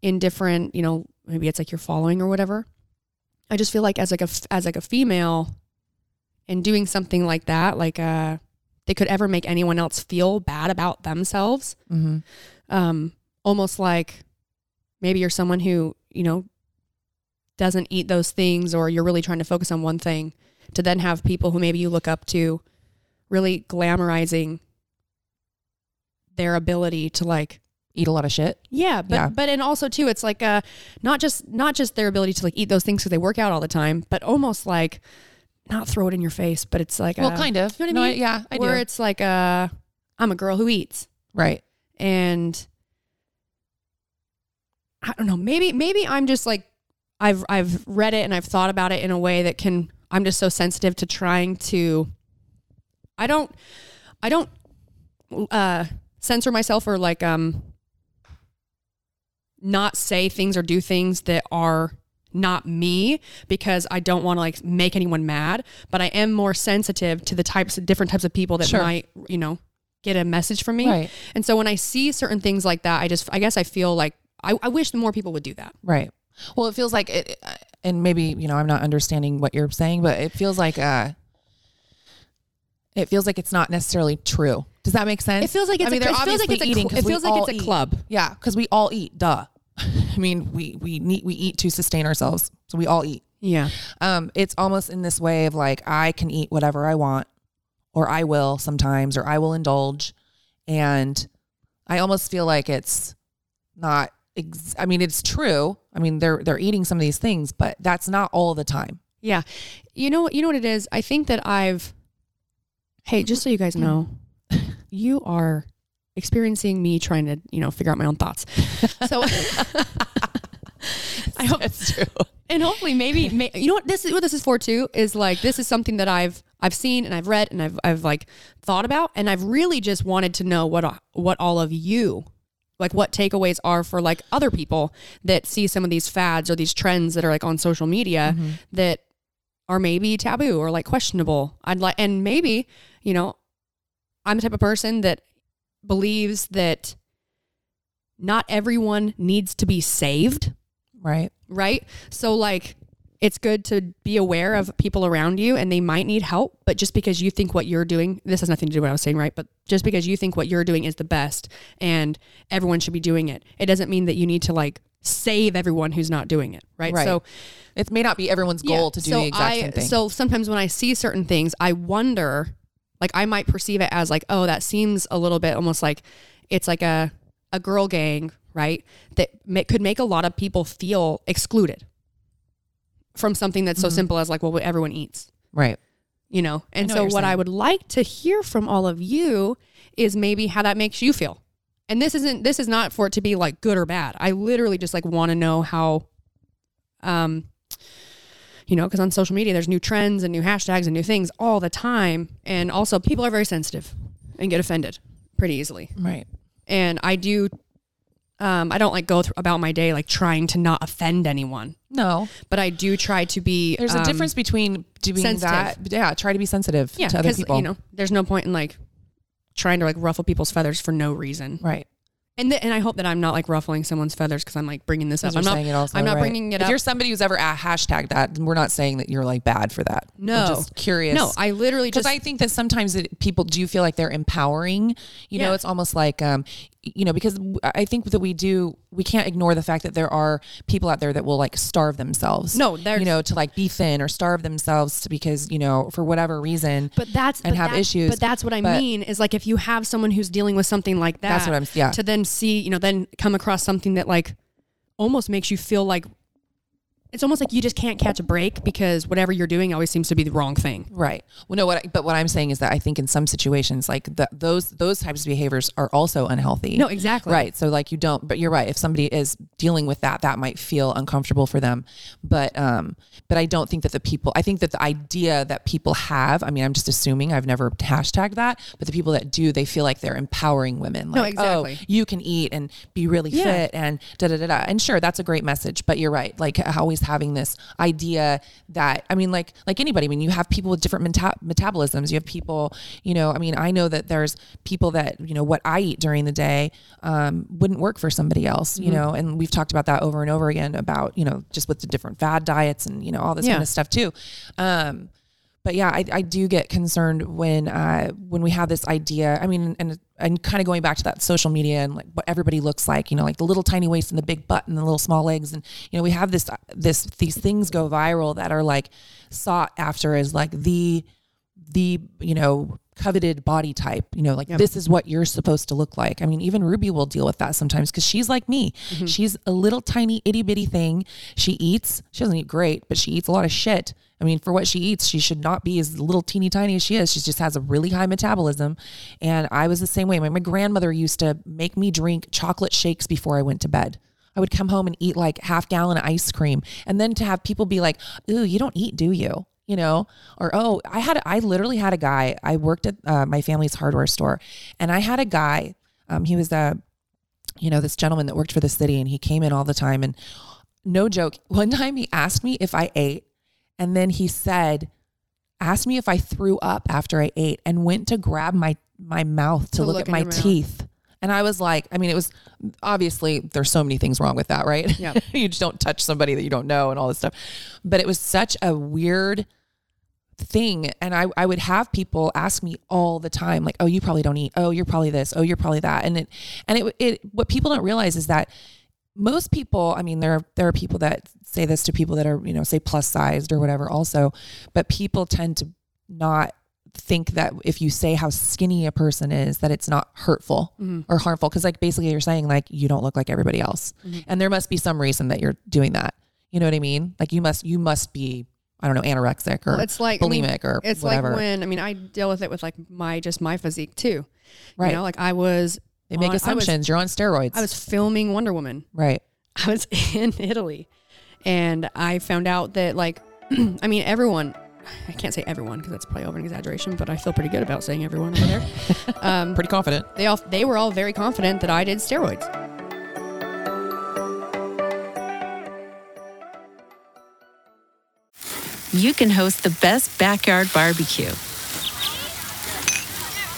in different you know maybe it's like you're following or whatever i just feel like as like a as like a female and doing something like that like uh they could ever make anyone else feel bad about themselves. Mm-hmm. um almost like maybe you're someone who you know doesn't eat those things or you're really trying to focus on one thing to then have people who maybe you look up to really glamorizing their ability to like Eat a lot of shit. yeah but Yeah. but and also too it's like uh not just not just their ability to like eat those things because they work out all the time but almost like not throw it in your face but it's like Well, uh, kind of. you know what No, I I- mean? yeah, I where do. it's like uh i'm a girl who eats Right. and I don't know. Maybe maybe I'm just like I've I've read it and I've thought about it in a way that can I'm just so sensitive to trying to I don't I don't uh censor myself or like um not say things or do things that are not me because I don't want to like make anyone mad, but I am more sensitive to the types of different types of people that Sure. might, you know, get a message from me. Right. And so when I see certain things like that, I just I guess I feel like I, I wish more people would do that. Right. Well, it feels like it, and maybe you know I'm not understanding what you're saying, but it feels like uh, it feels like it's not necessarily true. Does that make sense? It feels like it's I mean, a- they're it feels like obviously it's a eating. cl- it feels like it's a eat. club. Yeah, because we all eat. Duh. I mean, we we need we eat to sustain ourselves, so we all eat. Yeah. Um, it's almost in this way of like I can eat whatever I want, or I will sometimes, or I will indulge, and I almost feel like it's not. Ex- I mean, it's true. I mean, they're they're eating some of these things, but that's not all the time. Yeah. You know you know what it is? I think that I've Hey, just so you guys know, you are experiencing me trying to, you know, figure out my own thoughts. So I hope It's true. and hopefully maybe, may, you know what this is what this is for too is like this is something that I've I've seen and I've read and I've I've like thought about and I've really just wanted to know what what all of you like what takeaways are for like other people that see some of these fads or these trends that are like on social media mm-hmm. that are maybe taboo or like questionable. I'd like and maybe, you know, I'm the type of person that believes that not everyone needs to be saved Right. right? So like it's good to be aware of people around you and they might need help, but just because you think what you're doing, this has nothing to do with what I was saying, right? But just because you think what you're doing is the best and everyone should be doing it, it doesn't mean that you need to like save everyone who's not doing it, right? Right. So It may not be everyone's goal to do so the exact I, same thing. So sometimes when I see certain things, I wonder, like I might perceive it as like, oh, that seems a little bit almost like it's like a a girl gang, right? That ma- could make a lot of people feel excluded from something that's so Mm-hmm. simple as like, well, what everyone eats, right. you know. And know so what what I would like to hear from all of you is maybe how that makes you feel. And this isn't this is not for it to be like good or bad. I literally just like want to know how um you know, because on social media there's new trends and new hashtags and new things all the time. And also people are very sensitive and get offended pretty easily. Right. And I do um I don't like go through about my day like trying to not offend anyone, No, but I do try to be there's a um, difference between doing sensitive. that. Yeah, try to be sensitive yeah, to other people. You know, there's no point in like trying to like ruffle people's feathers for no reason. right. And th- and I hope that I'm not like ruffling someone's feathers because I'm like bringing this up. I'm not. saying it also, I'm not right. bringing it if up. If you're somebody who's ever a hashtag that, we're not saying that you're like bad for that. No. I'm just curious. no, I literally because just. I think that sometimes it, people do feel like they're empowering. You know, it's almost like, um, you know, because I think that we do, we can't ignore the fact that there are people out there that will like starve themselves. No, there's- you know, to like be thin or starve themselves to, because you know for whatever reason. but that's and but have that- issues. But that's what I But- mean is like if you have someone who's dealing with something like that. That's what I'm- yeah. To then see, you know, then come across something that like almost makes you feel like it's almost like you just can't catch a break because whatever you're doing always seems to be the wrong thing. Right. Well, no. What? I, but what I'm saying is that I think in some situations, like the, those those types of behaviors are also unhealthy. No, exactly. Right. So like you don't. But you're right. If somebody is dealing with that, that might feel uncomfortable for them. But um. But I don't think that the people. I think that the idea that people have. I mean, I'm just assuming. I've never hashtagged that. But the people that do, they feel like they're empowering women. Like, No, exactly. Oh, you can eat and be really Yeah. fit and da da da da. And sure, that's a great message. But you're right. Like always having this idea that I mean, like like anybody. I mean, you have people with different meta- metabolisms. You have people. You know, I mean, I know that there's people that you know what I eat during the day um, wouldn't work for somebody else. Mm-hmm. You know, and we've talked about that over and over again about you know just with the different fad diets and you know all this Yeah. kind of stuff too. Um, but yeah, I, I do get concerned when uh, when we have this idea. I mean, and and kind of going back to that social media and like what everybody looks like, you know, like the little tiny waist and the big butt and the little small legs, and you know, we have this this these things go viral that are like sought after as like the the you know coveted body type. You know like this is what you're supposed to look like. I mean even ruby will deal with that sometimes because she's like me. She's a little tiny itty-bitty thing. She eats she doesn't eat great but she eats a lot of shit i mean for what she eats she should not be as little teeny tiny as she is she just has a really high metabolism and i was the same way my, my grandmother used to make me drink chocolate shakes before i went to bed I would come home and eat like half gallon of ice cream. And then to have people be like, ooh, you don't eat, do you? You know, or oh, I had, I literally had a guy. I worked at uh, my family's hardware store, and I had a guy. Um, he was a, you know, this gentleman that worked for the city, and he came in all the time. And no joke, one time he asked me if I ate, and then he said, asked me if I threw up after I ate, and went to grab my my mouth to, To look, look at my your mouth. teeth. And I was like, I mean, it was obviously there's so many things wrong with that, right? Yeah. you just don't touch somebody that you don't know and all this stuff. But it was such a weird thing. And I, I would have people ask me all the time, like, oh, you probably don't eat. Oh, you're probably this. Oh, you're probably that. And it, and it, it, what people don't realize is that most people, I mean, there are, there are people that say this to people that are, you know, say plus sized or whatever also, but people tend to not think that if you say how skinny a person is, that it's not hurtful mm-hmm. or harmful. Cause like basically you're saying like, you don't look like everybody else. Mm-hmm. And there must be some reason that you're doing that. You know what I mean? Like you must, you must be, I don't know, anorexic or Well, it's like I mean, bulimic or it's whatever. like when I mean I deal with it with like my just my physique too. Right. You know, like I was they make on- I was- assumptions. you're on steroids. I was filming Wonder Woman. right. I was in Italy and I found out that like I mean everyone I can't say everyone because that's probably over an exaggeration, but I feel pretty good about saying everyone over there. um, Pretty confident. they all they were all very confident that I did steroids. you can host the best backyard barbecue.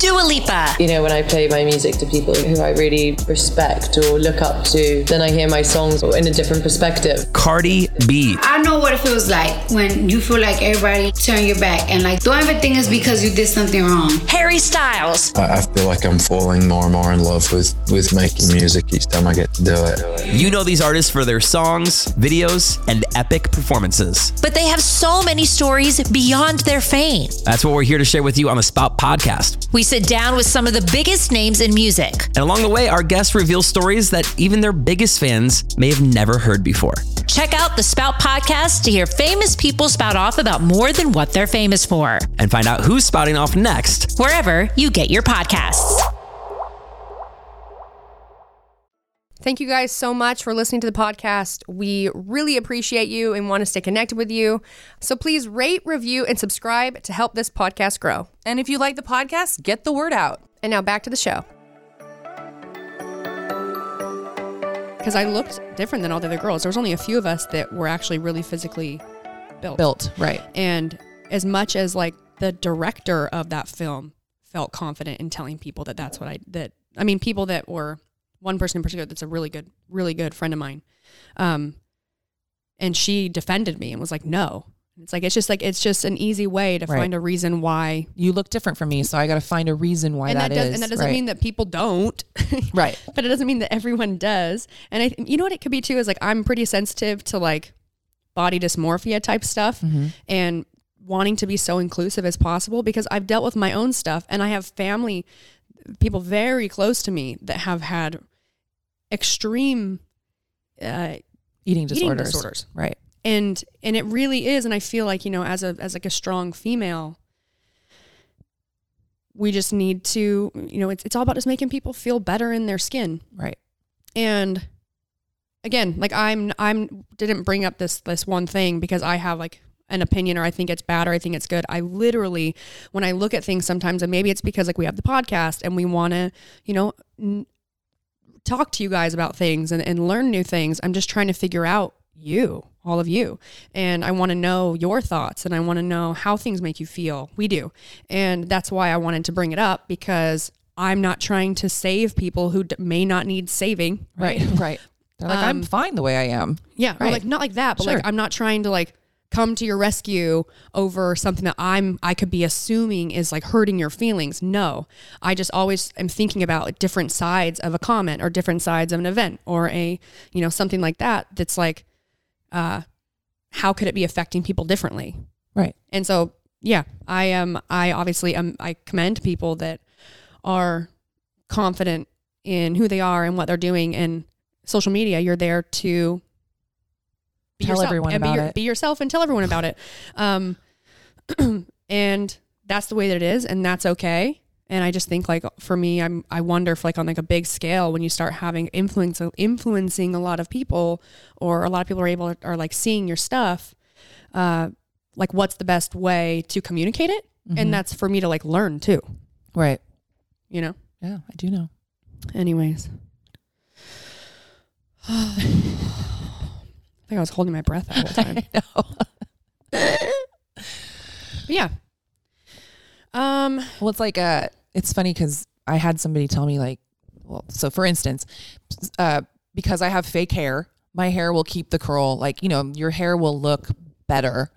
Dua Lipa. You know, when I play my music to people who I really respect or look up to, then I hear my songs in a different perspective. Cardi B. I know what it feels like when you feel like everybody turn your back and like don't ever think it's because you did something wrong. Harry Styles. I, I feel like I'm falling more and more in love with, with making music each time I get to do it. You know these artists for their songs, videos, and epic performances. But they have so many stories beyond their fame. That's what we're here to share with you on the Spout podcast. We sit down with some of the biggest names in music. And along the way, our guests reveal stories that even their biggest fans may have never heard before. Check out the Spout podcast to hear famous people spout off about more than what they're famous for. And find out who's spouting off next. Wherever you get your podcasts. Thank you guys so much for listening to the podcast. We really appreciate you and want to stay connected with you. So please rate, review, and subscribe to help this podcast grow. And if you like the podcast, get the word out. And now back to the show. Because I looked different than all the other girls. There was only a few of us that were actually really physically built. Built, right. And as much as like the director of that film felt confident in telling people that that's what I, that, I mean, people that were, one person in particular that's a really good, really good friend of mine. Um, and she defended me and was like, no. It's like it's just like it's just an easy way to Right. find a reason why You look different from me, so I got to find a reason why and that that, does, is. and that doesn't Right. mean that people don't right. but it doesn't mean that everyone does and i you know what it could be too is like i'm pretty sensitive to like body dysmorphia type stuff Mm-hmm. and wanting to be so inclusive as possible because i've dealt with my own stuff and i have family people very close to me that have had extreme uh, Eating disorders. disorders Right. and and it really is and i feel like you know as a as like a strong female we just need to you know it's, it's all about just making people feel better in their skin Right. and again like i'm i'm didn't bring up this this one thing because i have like an opinion or i think it's bad or i think it's good i literally when i look at things sometimes and maybe it's because like we have the podcast and we want to you know n- talk to you guys about things and, and learn new things i'm just trying to figure out you all of you and i want to know your thoughts and i want to know how things make you feel we do and that's why i wanted to bring it up because i'm not trying to save people who d- may not need saving Right. Right. They're like, I'm Um, fine the way I am. yeah, or Right. like not like that, but Sure. like I'm not trying to like come to your rescue over something that I'm I could be assuming is like hurting your feelings. No. I just always am thinking about like, different sides of a comment or different sides of an event or a, you know, something like that that's like uh how could it be affecting people differently? Right. And so, yeah, I am. I obviously am. I commend people that are confident in who they are and what they're doing. And social media, you're there to be Tell yourself everyone and about be, your- it. be yourself and tell everyone about it. Um, and that's the way that it is, and that's okay. And I just think like for me, I'm I wonder if like on like a big scale when you start having influence influencing a lot of people, or a lot of people are able are like seeing your stuff, uh, like what's the best way to communicate it, Mhm. and that's for me to like learn too. Right. You know. Yeah, I do know. Anyways. I I was holding my breath that whole time. But yeah. Um. Well, it's like uh, it's funny because I had somebody tell me like, well, so for instance, uh, because I have fake hair, my hair will keep the curl. Like you know, your hair will look better.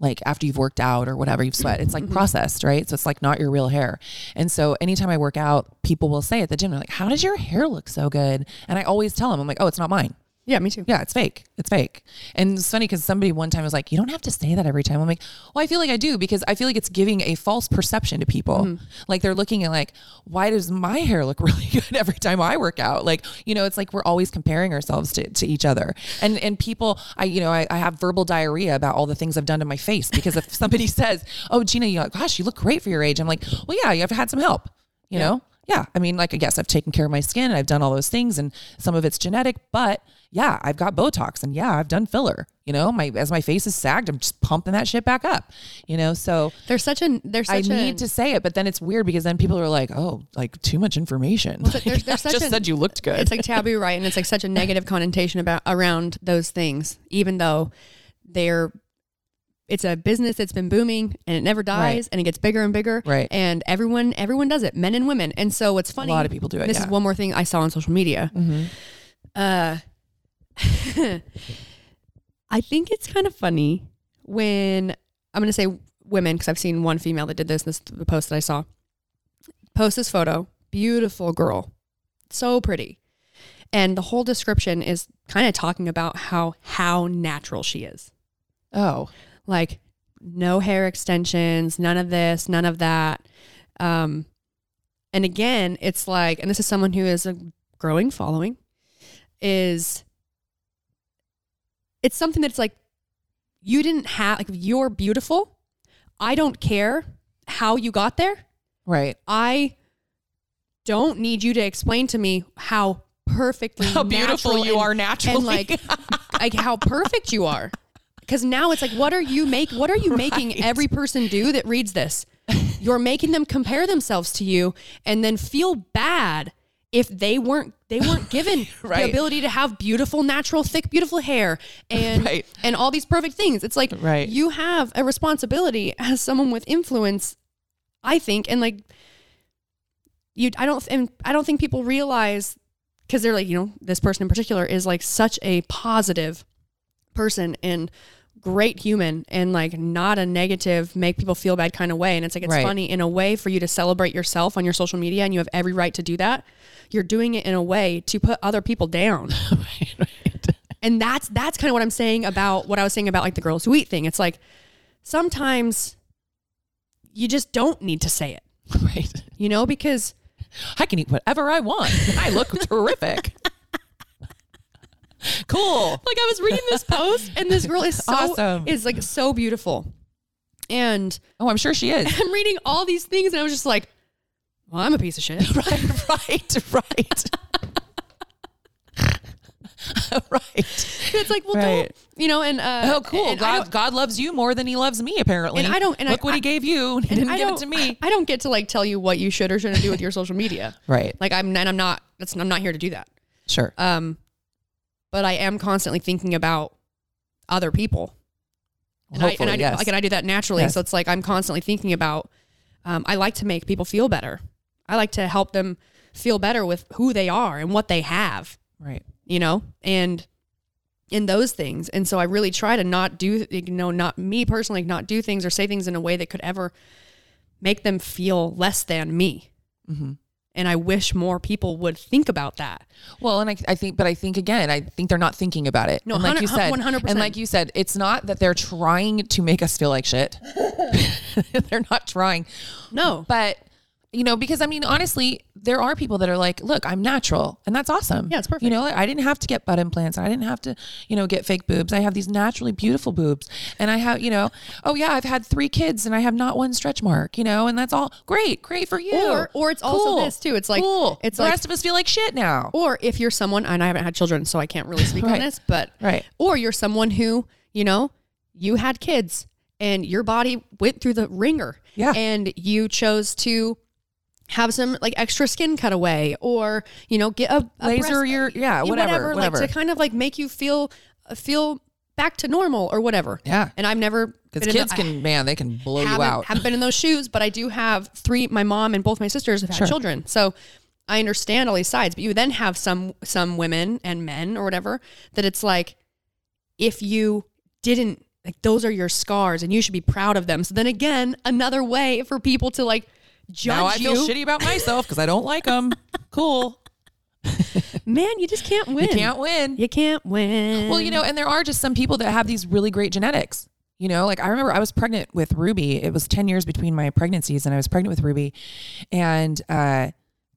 Like after you've worked out or whatever you've sweat, it's like processed, right? So it's like not your real hair. And so anytime I work out, people will say at the gym, they're like, "How does your hair look so good?" And I always tell them, I'm like, "Oh, it's not mine." Yeah, me too. Yeah, it's fake. It's fake. And it's funny because somebody one time was like, you don't have to say that every time. I'm like, well, I feel like I do because I feel like it's giving a false perception to people. Mm-hmm. Like they're looking at like, why does my hair look really good every time I work out? Like, you know, it's like we're always comparing ourselves to, to each other. And and people, I, you know, I, I have verbal diarrhea about all the things I've done to my face because if somebody says, oh, Gina, you like, gosh, you look great for your age. I'm like, well, yeah, I've had some help, you know? Yeah. I mean, like, I guess I've taken care of my skin and I've done all those things and some of it's genetic, but yeah, I've got Botox and yeah, I've done filler, you know, my, as my face is sagged, I'm just pumping that shit back up, you know? So there's such a, there's I such a, need to say it, but then it's weird because then people are like, oh, like too much information. Well, there's, there's I such just a- said you looked good. It's like taboo, right? And it's like such a negative connotation about around those things, even though they're it's a business that's been booming and it never dies Right. and it gets bigger and bigger. Right. And everyone everyone does it, men and women. And so what's funny A lot of people do it, This yeah. is one more thing I saw on social media. Mhm. Uh I think it's kind of funny when I'm going to say women because I've seen one female that did this. This the post that I saw. Post this photo, beautiful girl, so pretty, and the whole description is kind of talking about how how natural she is. Oh, like no hair extensions, none of this, none of that. Um, and again, it's like, and this is someone who is a growing following, is it's something that's like you didn't have like you're beautiful. I don't care how you got there. Right. I don't need you to explain to me how perfectly How beautiful you and- are naturally. and like like how perfect you are. Because now it's like, what are you make? What are you making every person do that reads this? You're making them compare themselves to you and then feel bad if they weren't they weren't given the ability to have beautiful, natural, thick, beautiful hair and Right. and all these perfect things. It's like Right. you have a responsibility as someone with influence, I think, and like you I don't and I don't think people realize because they're like, you know, this person in particular is like such a positive person and great human and like not a negative make people feel bad kind of way and it's like it's Right. funny in a way for you to celebrate yourself on your social media and you have every right to do that you're doing it in a way to put other people down and that's that's kind of what i'm saying about what i was saying about like the girls who eat thing it's like sometimes you just don't need to say it right you know because I can eat whatever I want. I look terrific. cool. like I was reading this post and this girl is so Awesome. is like so beautiful. And oh, I'm sure she is. I'm reading all these things and I was just like, well, I'm a piece of shit. right, right, right. right. It's like, well, Right. don't, you know, and uh, Oh, cool. and God, God loves you more than He loves me. Apparently, And I don't- and look I- what He gave you. He and didn't I give it don't- to me. I don't get to like tell you what you should or shouldn't do with your social media. Right. Like I'm, and I'm not. That's I'm not here to do that. Sure. Um, but I am constantly thinking about other people. And I, and Hopefully, I, do- yes. like, and I do that naturally. Yes. So it's like I'm constantly thinking about. Um, I like to make people feel better. I like to help them feel better with who they are and what they have. Right. You know, and in those things. And so I really try to not do, you know, not me personally, not do things or say things in a way that could ever make them feel less than me. Mm-hmm. And I wish more people would think about that. Well, and I, I think, but I think again, I think they're not thinking about it. No, and like you said, 100%. and like you said, it's not that they're trying to make us feel like shit. they're not trying. No, but you know, because I mean, honestly, there are people that are like, look, I'm natural, and that's awesome. Yeah, it's perfect. You know, I didn't have to get butt implants. I didn't have to, you know, get fake boobs. I have these naturally beautiful boobs, and I have, you know, oh yeah, I've had three kids, and I have not one stretch mark. You know, and that's all great, great for you. Or, or it's also Cool. this too. It's like, Cool. it's the like, rest of us feel like shit now. or if you're someone, and I haven't had children, so I can't really speak on this, but, Right. or you're someone who, you know, you had kids and your body went through the ringer. Yeah. And you chose to have some like extra skin cut away or, you know, get a, a Laser breast- your- yeah, whatever, whatever. Like to kind of like make you feel, uh, feel back to normal or whatever. Yeah. And I've never, Because kids the- can, man, they can blow you out. haven't been in those shoes, but I do have three. My mom and both my sisters have had Sure. children, so I understand all these sides. But you then have some some women and men or whatever that it's like if you didn't like those are your scars and you should be proud of them. So then again, another way for people to like judge now I you. feel shitty about myself because I don't like them. cool. Man, you just can't win. You can't win. You can't win. Well, you know, and there are just some people that have these really great genetics. You know, like I remember I was pregnant with Ruby. It was 10 years between my pregnancies and I was pregnant with Ruby. And uh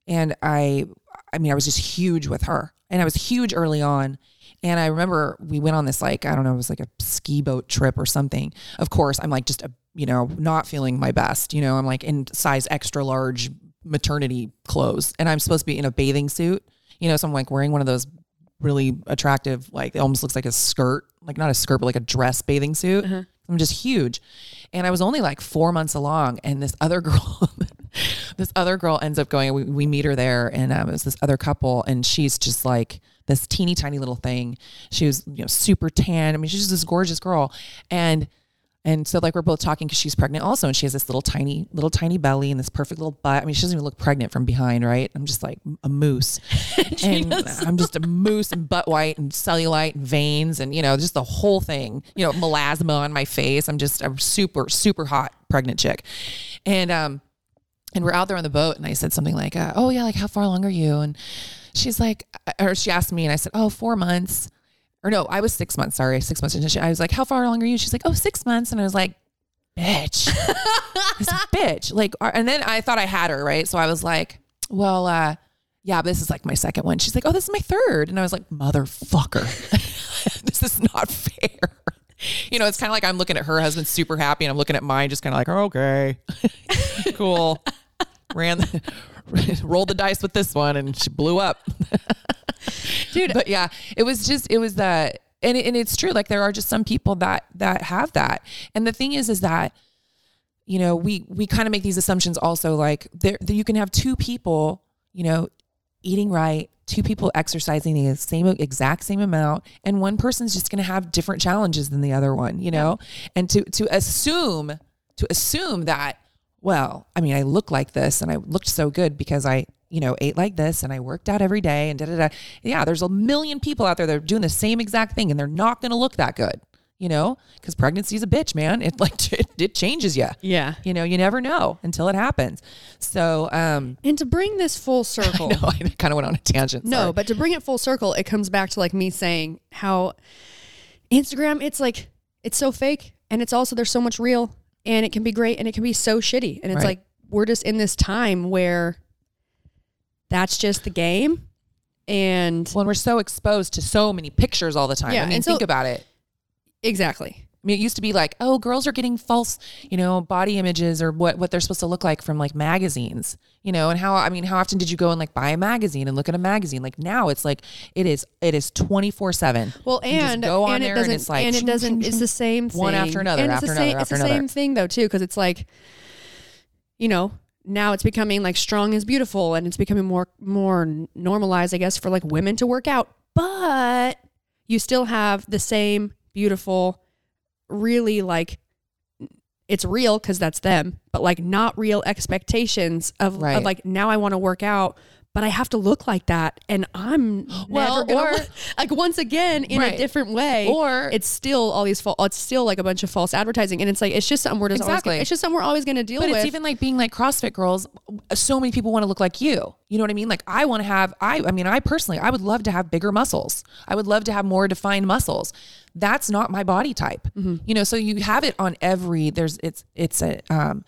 and I I mean, I was just huge with her. And I was huge early on. And I remember we went on this like, I don't know, it was like a ski boat trip or something. Of course, I'm like just a, you know, not feeling my best, you know, I'm like in size extra large maternity clothes and I'm supposed to be in a bathing suit. You know, so I'm like wearing one of those really attractive, like it almost looks like a skirt, like not a skirt, but like a dress bathing suit. I'm just huge. And I was only like four months along, and this other girl, this other girl ends up going. We, we meet her there, and um, it was this other couple, and she's just like this teeny tiny little thing. She was you know super tan. I mean, she's just this gorgeous girl, and and so like we're both talking because she's pregnant also, and she has this little tiny little tiny belly and this perfect little butt. I mean, she doesn't even look pregnant from behind, right? I'm just like a moose, and I'm just a moose and butt white and cellulite and veins and you know just the whole thing. You know, melasma on my face. I'm just a super super hot pregnant chick, and um and we're out there on the boat and I said something like, uh, "Oh yeah, like how far along are you?" And she's like, or she asked me and I said, "Oh, four months." Or no, I was six months. Sorry, six months. And she, I was like, "How far along are you?" She's like, "Oh, six months." And I was like, "Bitch, this bitch!" Like, and then I thought I had her right, so I was like, "Well, uh, yeah, this is like my second one." She's like, "Oh, this is my third. and I was like, "Motherfucker, this is not fair." You know, it's kind of like I'm looking at her husband super happy, and I'm looking at mine just kind of like, oh, "Okay, cool." Ran, rolled the dice with this one, and she blew up dude. But yeah, it was just it was that, and it, and it's true. Like there are just some people that that have that, and the thing is, is that you know we we kind of make these assumptions also. Like there, that you can have two people, you know, eating right, two people exercising the same exact same amount, and one person's just going to have different challenges than the other one. You know, and to to assume to assume that well, I mean, I look like this and I looked so good because I you know, ate like this and I worked out every day and da da da. Yeah, there's a million people out there that are doing the same exact thing and they're not going to look that good, you know, because pregnancy's a bitch, man. It like it, it changes you. Yeah. You know, you never know until it happens. So, um, And to bring this full circle, I I kind of went on a tangent. No, sorry. but to bring it full circle, it comes back to like me saying how Instagram, it's like it's so fake and it's also there's so much real and it can be great and it can be so shitty. And it's Right. like we're just in this time where that's just the game. And when we're so exposed to so many pictures all the time. Yeah, I mean, and so- think about it. exactly. Mean, it used to be like, oh, girls are getting false, you know, body images or what what they're supposed to look like from like magazines, you know, and how I mean, how often did you go and like buy a magazine and look at a magazine? Like now, it's like it is it is twenty four seven. Well, and go on and there it doesn't and it's like and it doesn't it's the same thing One after another, and it's after the another, same, after it's the same thing though too because it's like you know now it's becoming like strong is beautiful and it's becoming more more normalized I guess for like women to work out but you still have the same beautiful really like it's real because that's them but like not real expectations of, of like now I want to work out but I have to look like that and I'm Well, or- look- like once again in Right. a different way Or- it's still all these false it's still like a bunch of false advertising and it's like it's just something we're just always Exactly. gonna, it's just something we're always going to deal But with But it's even like being like CrossFit girls. So many people want to look like you. You know what I mean? Like I want to have. I. I mean, I personally, I would love to have bigger muscles. I would love to have more defined muscles. That's not my body type. You know, so you have it on every. There's. It's. It's a. Um.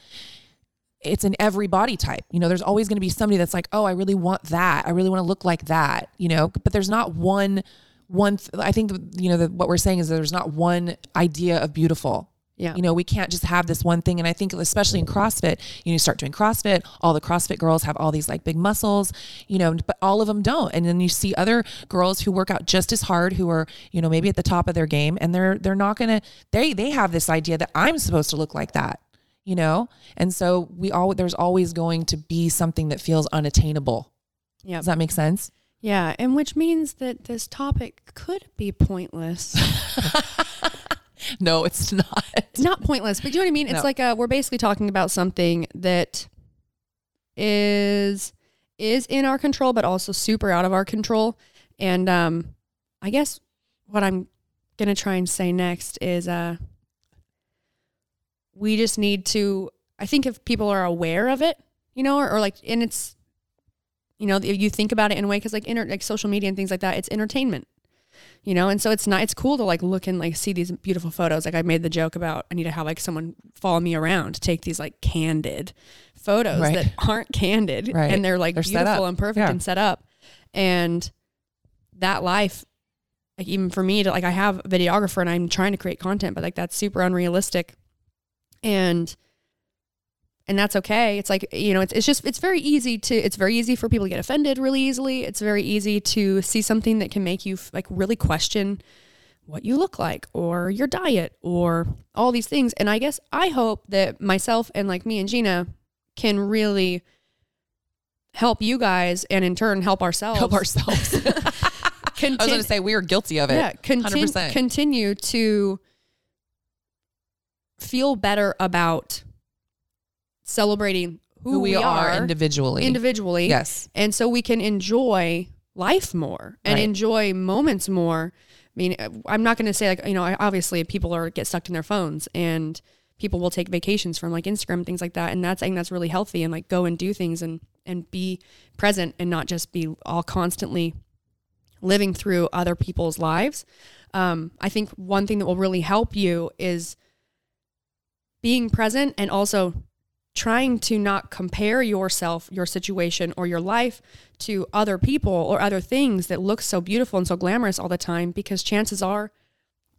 It's in every body type. You know, there's always going to be somebody that's like, oh, I really want that. I really want to look like that. You know, but there's not one. One. Th- I think you know that what we're saying is that there's not one idea of beautiful. Yeah. You know, we can't just have this one thing. And I think especially in CrossFit, you know, you start doing CrossFit, all the CrossFit girls have all these like big muscles, you know, but all of them don't. And then you see other girls who work out just as hard, who are, you know, maybe at the top of their game and they're they're not gonna they they have this idea that I'm supposed to look like that. You know? And so we all there's always going to be something that feels unattainable. yeah Does that make sense? yeah and which means that this topic could be pointless No, it's not. It's not pointless, but you know what I mean? It's No. like uh we're basically talking about something that is is in our control, but also super out of our control. And um, I guess what I'm gonna try and say next is uh, we just need to. I think if people are aware of it, you know, or, or like, and it's, you know, if you think about it in a way because like inter- like social media and things like that, it's entertainment you know and so it's not it's cool to like look and like see these beautiful photos like i made the joke about i need to have like someone follow me around to take these like candid photos Right. that aren't candid Right. and they're like They're beautiful and perfect Yeah. and set up and that life like even for me to like i have a videographer and i'm trying to create content but like that's super unrealistic and and that's okay it's like you know it's, it's just it's very easy to it's very easy for people to get offended really easily it's very easy to see something that can make you like really question what you look like or your diet or all these things and i guess i hope that myself and like me and gina can really help you guys and in turn help ourselves Help ourselves. I was going to say we are guilty of it. yeah, contin- 100%. continue to feel better about celebrating who, Who we are individually. individually. Yes. And so we can enjoy life more and Right. enjoy moments more. I mean, I'm not going to say like, you know, obviously people are get stuck in their phones and people will take vacations from like Instagram and things like that. And that's, I think that's really healthy and like go and do things and, and be present and not just be all constantly living through other people's lives. Um, I think one thing that will really help you is being present and also trying to not compare yourself, your situation, or your life to other people or other things that look so beautiful and so glamorous all the time because chances are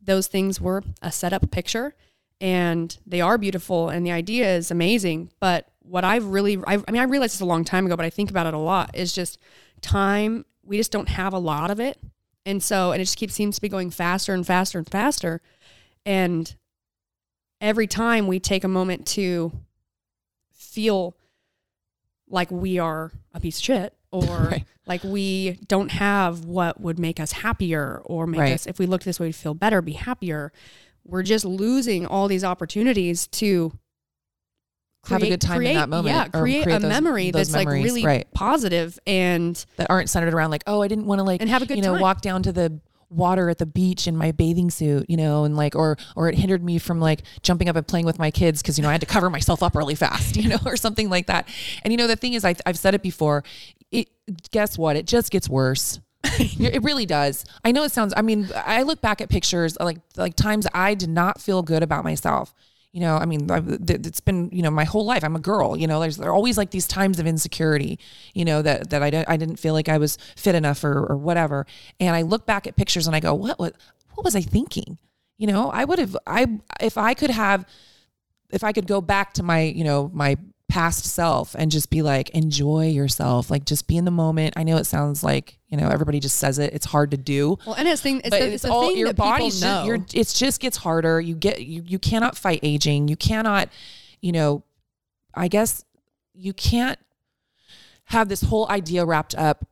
those things were a set up picture and they are beautiful and the idea is amazing. But what I've really, I've, I mean, I realized this a long time ago, but I think about it a lot is just time. We just don't have a lot of it. And so, and it just keeps seems to be going faster and faster and faster. And every time we take a moment to feel like we are a piece of shit or Right. like we don't have what would make us happier or make Right. us if we looked this way we'd feel better be happier we're just losing all these opportunities to have a good time in that moment. Yeah, or create, a those- memory those that's like really right. positive and that aren't centered around like, oh, I didn't want to like And have a good you know, time. walk down to the water at the beach in my bathing suit, you know, and like or or it hindered me from like jumping up and playing with my kids because you know I had to cover myself up really fast, you know, or something like that. And you know the thing is I I've said it before, it guess what? It just gets worse. it really does. I know it sounds I mean, I look back at pictures like like times I did not feel good about myself. You know, I mean, I've- it's been, you know, my whole life. I'm a girl. You know, there's there are always like these times of insecurity. You know that that I don't, I didn't feel like I was fit enough or or whatever. And I look back at pictures and I go, what what what was I thinking? You know, I would have I if I could have if I could go back to my you know my past self and just be like enjoy yourself. Like just be in the moment. I know it sounds like you know everybody just says it. It's hard to do. Well, and it's thing. It's, the, it's, it's all thing your body's know. just, your it's just gets harder. You get you, you cannot fight aging. You cannot you know i guess you can't have this whole idea wrapped up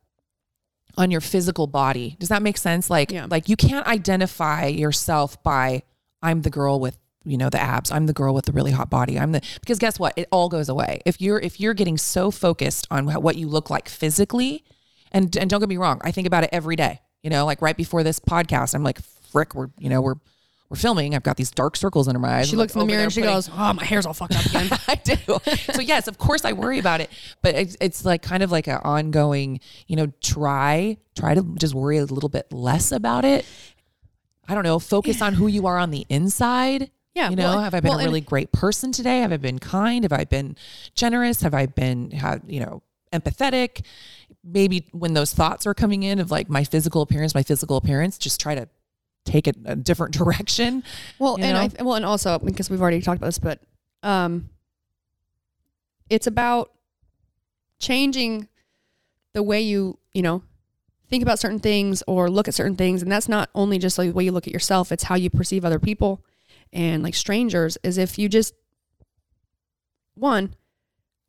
on your physical body. Does that make sense? Like yeah. like you can't identify yourself by i'm the girl with you know the abs i'm the girl with the really hot body i'm the because guess what it all goes away if you're if you're getting so focused on what you look like physically and and don't get me wrong i think about it every day you know like right before this podcast i'm like frick we're you know we're we're filming i've got these dark circles under my eyes She I'm, looks like, in the oh mirror and she putting- goes, "Oh, my hair's all fucked up again." I do. So yes, of course I worry about it, but it's, it's like kind of like an ongoing, you know, try try to just worry a little bit less about it. I don't know, focus on who you are on the inside. Yeah, You know, well, have I been well, a really great person today? Have I been kind? Have I been generous? Have I been have, you know, empathetic? Maybe when those thoughts are coming in of like my physical appearance, my physical appearance, just try to take it a different direction. Well, you and? I well, and also because we've already talked about this, but um, it's about changing the way you you know think about certain things or look at certain things, and that's not only just like the way you look at yourself; it's how you perceive other people and like strangers. Is if you just one,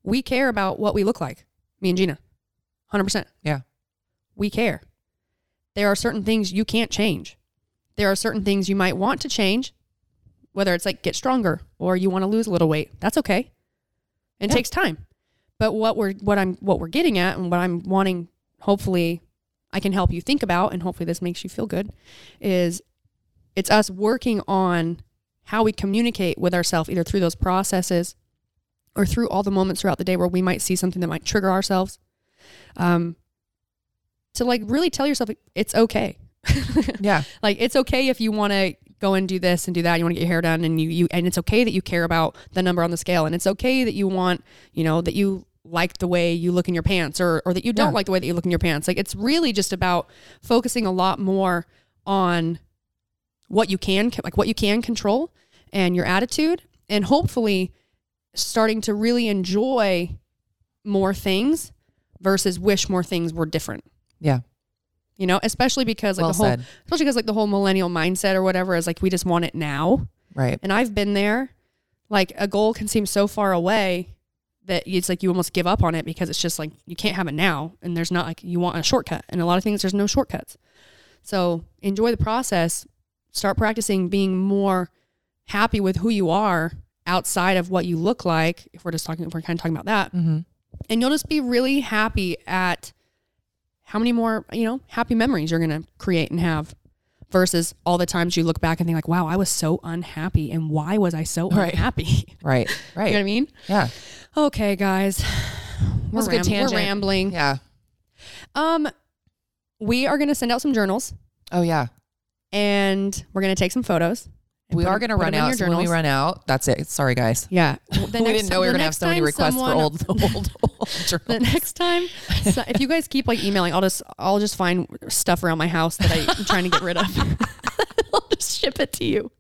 we care about what we look like. Me and Gina, hundred percent. Yeah. we care. There are certain things you can't change. There are certain things you might want to change, whether it's like get stronger or you want to lose a little weight. That's okay. It Yeah. takes time. But what we're what I'm what we're getting at and what I'm wanting hopefully I can help you think about and hopefully this makes you feel good is it's us working on how we communicate with ourselves either through those processes or through all the moments throughout the day where we might see something that might trigger ourselves. Um, to like really tell yourself it's okay. yeah. Like it's okay if you want to go and do this and do that. You want to get your hair done and you you and it's okay that you care about the number on the scale and it's okay that you want, you know, that you like the way you look in your pants or or that you don't Yeah. like the way that you look in your pants. Like it's really just about focusing a lot more on what you can like what you can control and your attitude and hopefully starting to really enjoy more things versus wish more things were different Yeah. you know especially because like Well the whole said. especially because like the whole millennial mindset or whatever is like we just want it now Right. and i've been there like a goal can seem so far away that it's like you almost give up on it because it's just like you can't have it now and there's not like you want a shortcut and a lot of things there's no shortcuts so enjoy the process start practicing being more happy with who you are outside of what you look like if we're just talking if we're kind of talking about that Mm-hmm. and you'll just be really happy at how many more you know happy memories you're going to create and have versus all the times you look back and think like wow i was so unhappy and why was i so Right. unhappy Right. Right. you know what i mean Yeah. okay guys we're, That's a good ram- tangent. we're rambling Yeah. um we are going to send out some journals Oh yeah. And we're going to take some photos We are going to run out. So when we run out, that's it. Sorry, guys. yeah the we didn't know we were going to have so many requests for old, old, old journals. the next time so if you guys keep like emailing i'll just i'll just find stuff around my house that i'm trying to get rid of i'll just ship it to you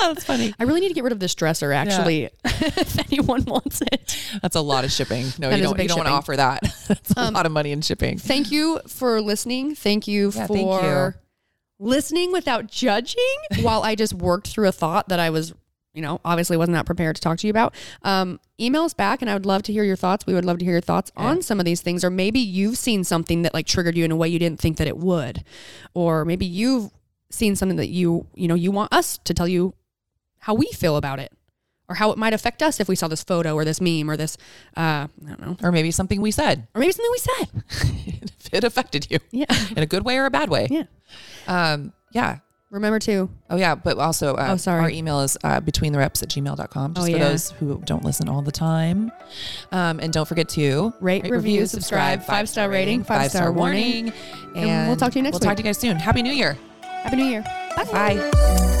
That's funny. i really need to get rid of this dresser actually if anyone wants it That's a lot of shipping. No, That you don't. You don't want to offer that. That's a Um, lot of money in shipping. thank you for listening thank you Yeah, for thank you. Listening without judging while i just worked through a thought that i was you know obviously wasn't that prepared to talk to you about. Um, email us back and i would love to hear your thoughts. We would love to hear your thoughts on some of these things or maybe you've seen something that like triggered you in a way you didn't think that it would or maybe you've seen something that you you know you want us to tell you how we feel about it or how it might affect us if we saw this photo or this meme or this, uh, I don't know, or maybe something we said, or maybe something we said. if it affected you, yeah, in a good way or a bad way, yeah, um, yeah. Remember to. Oh, yeah. But also, uh, Oh, sorry. our email is uh, between the reps at gmail.com, just Oh, for yeah. those who don't listen all the time. Um, and don't forget to Rate, review, subscribe, five-star rating, five-star warning. And, And we'll talk to you next We'll talk to you guys soon. Happy New Year. Happy New Year. Bye. Bye.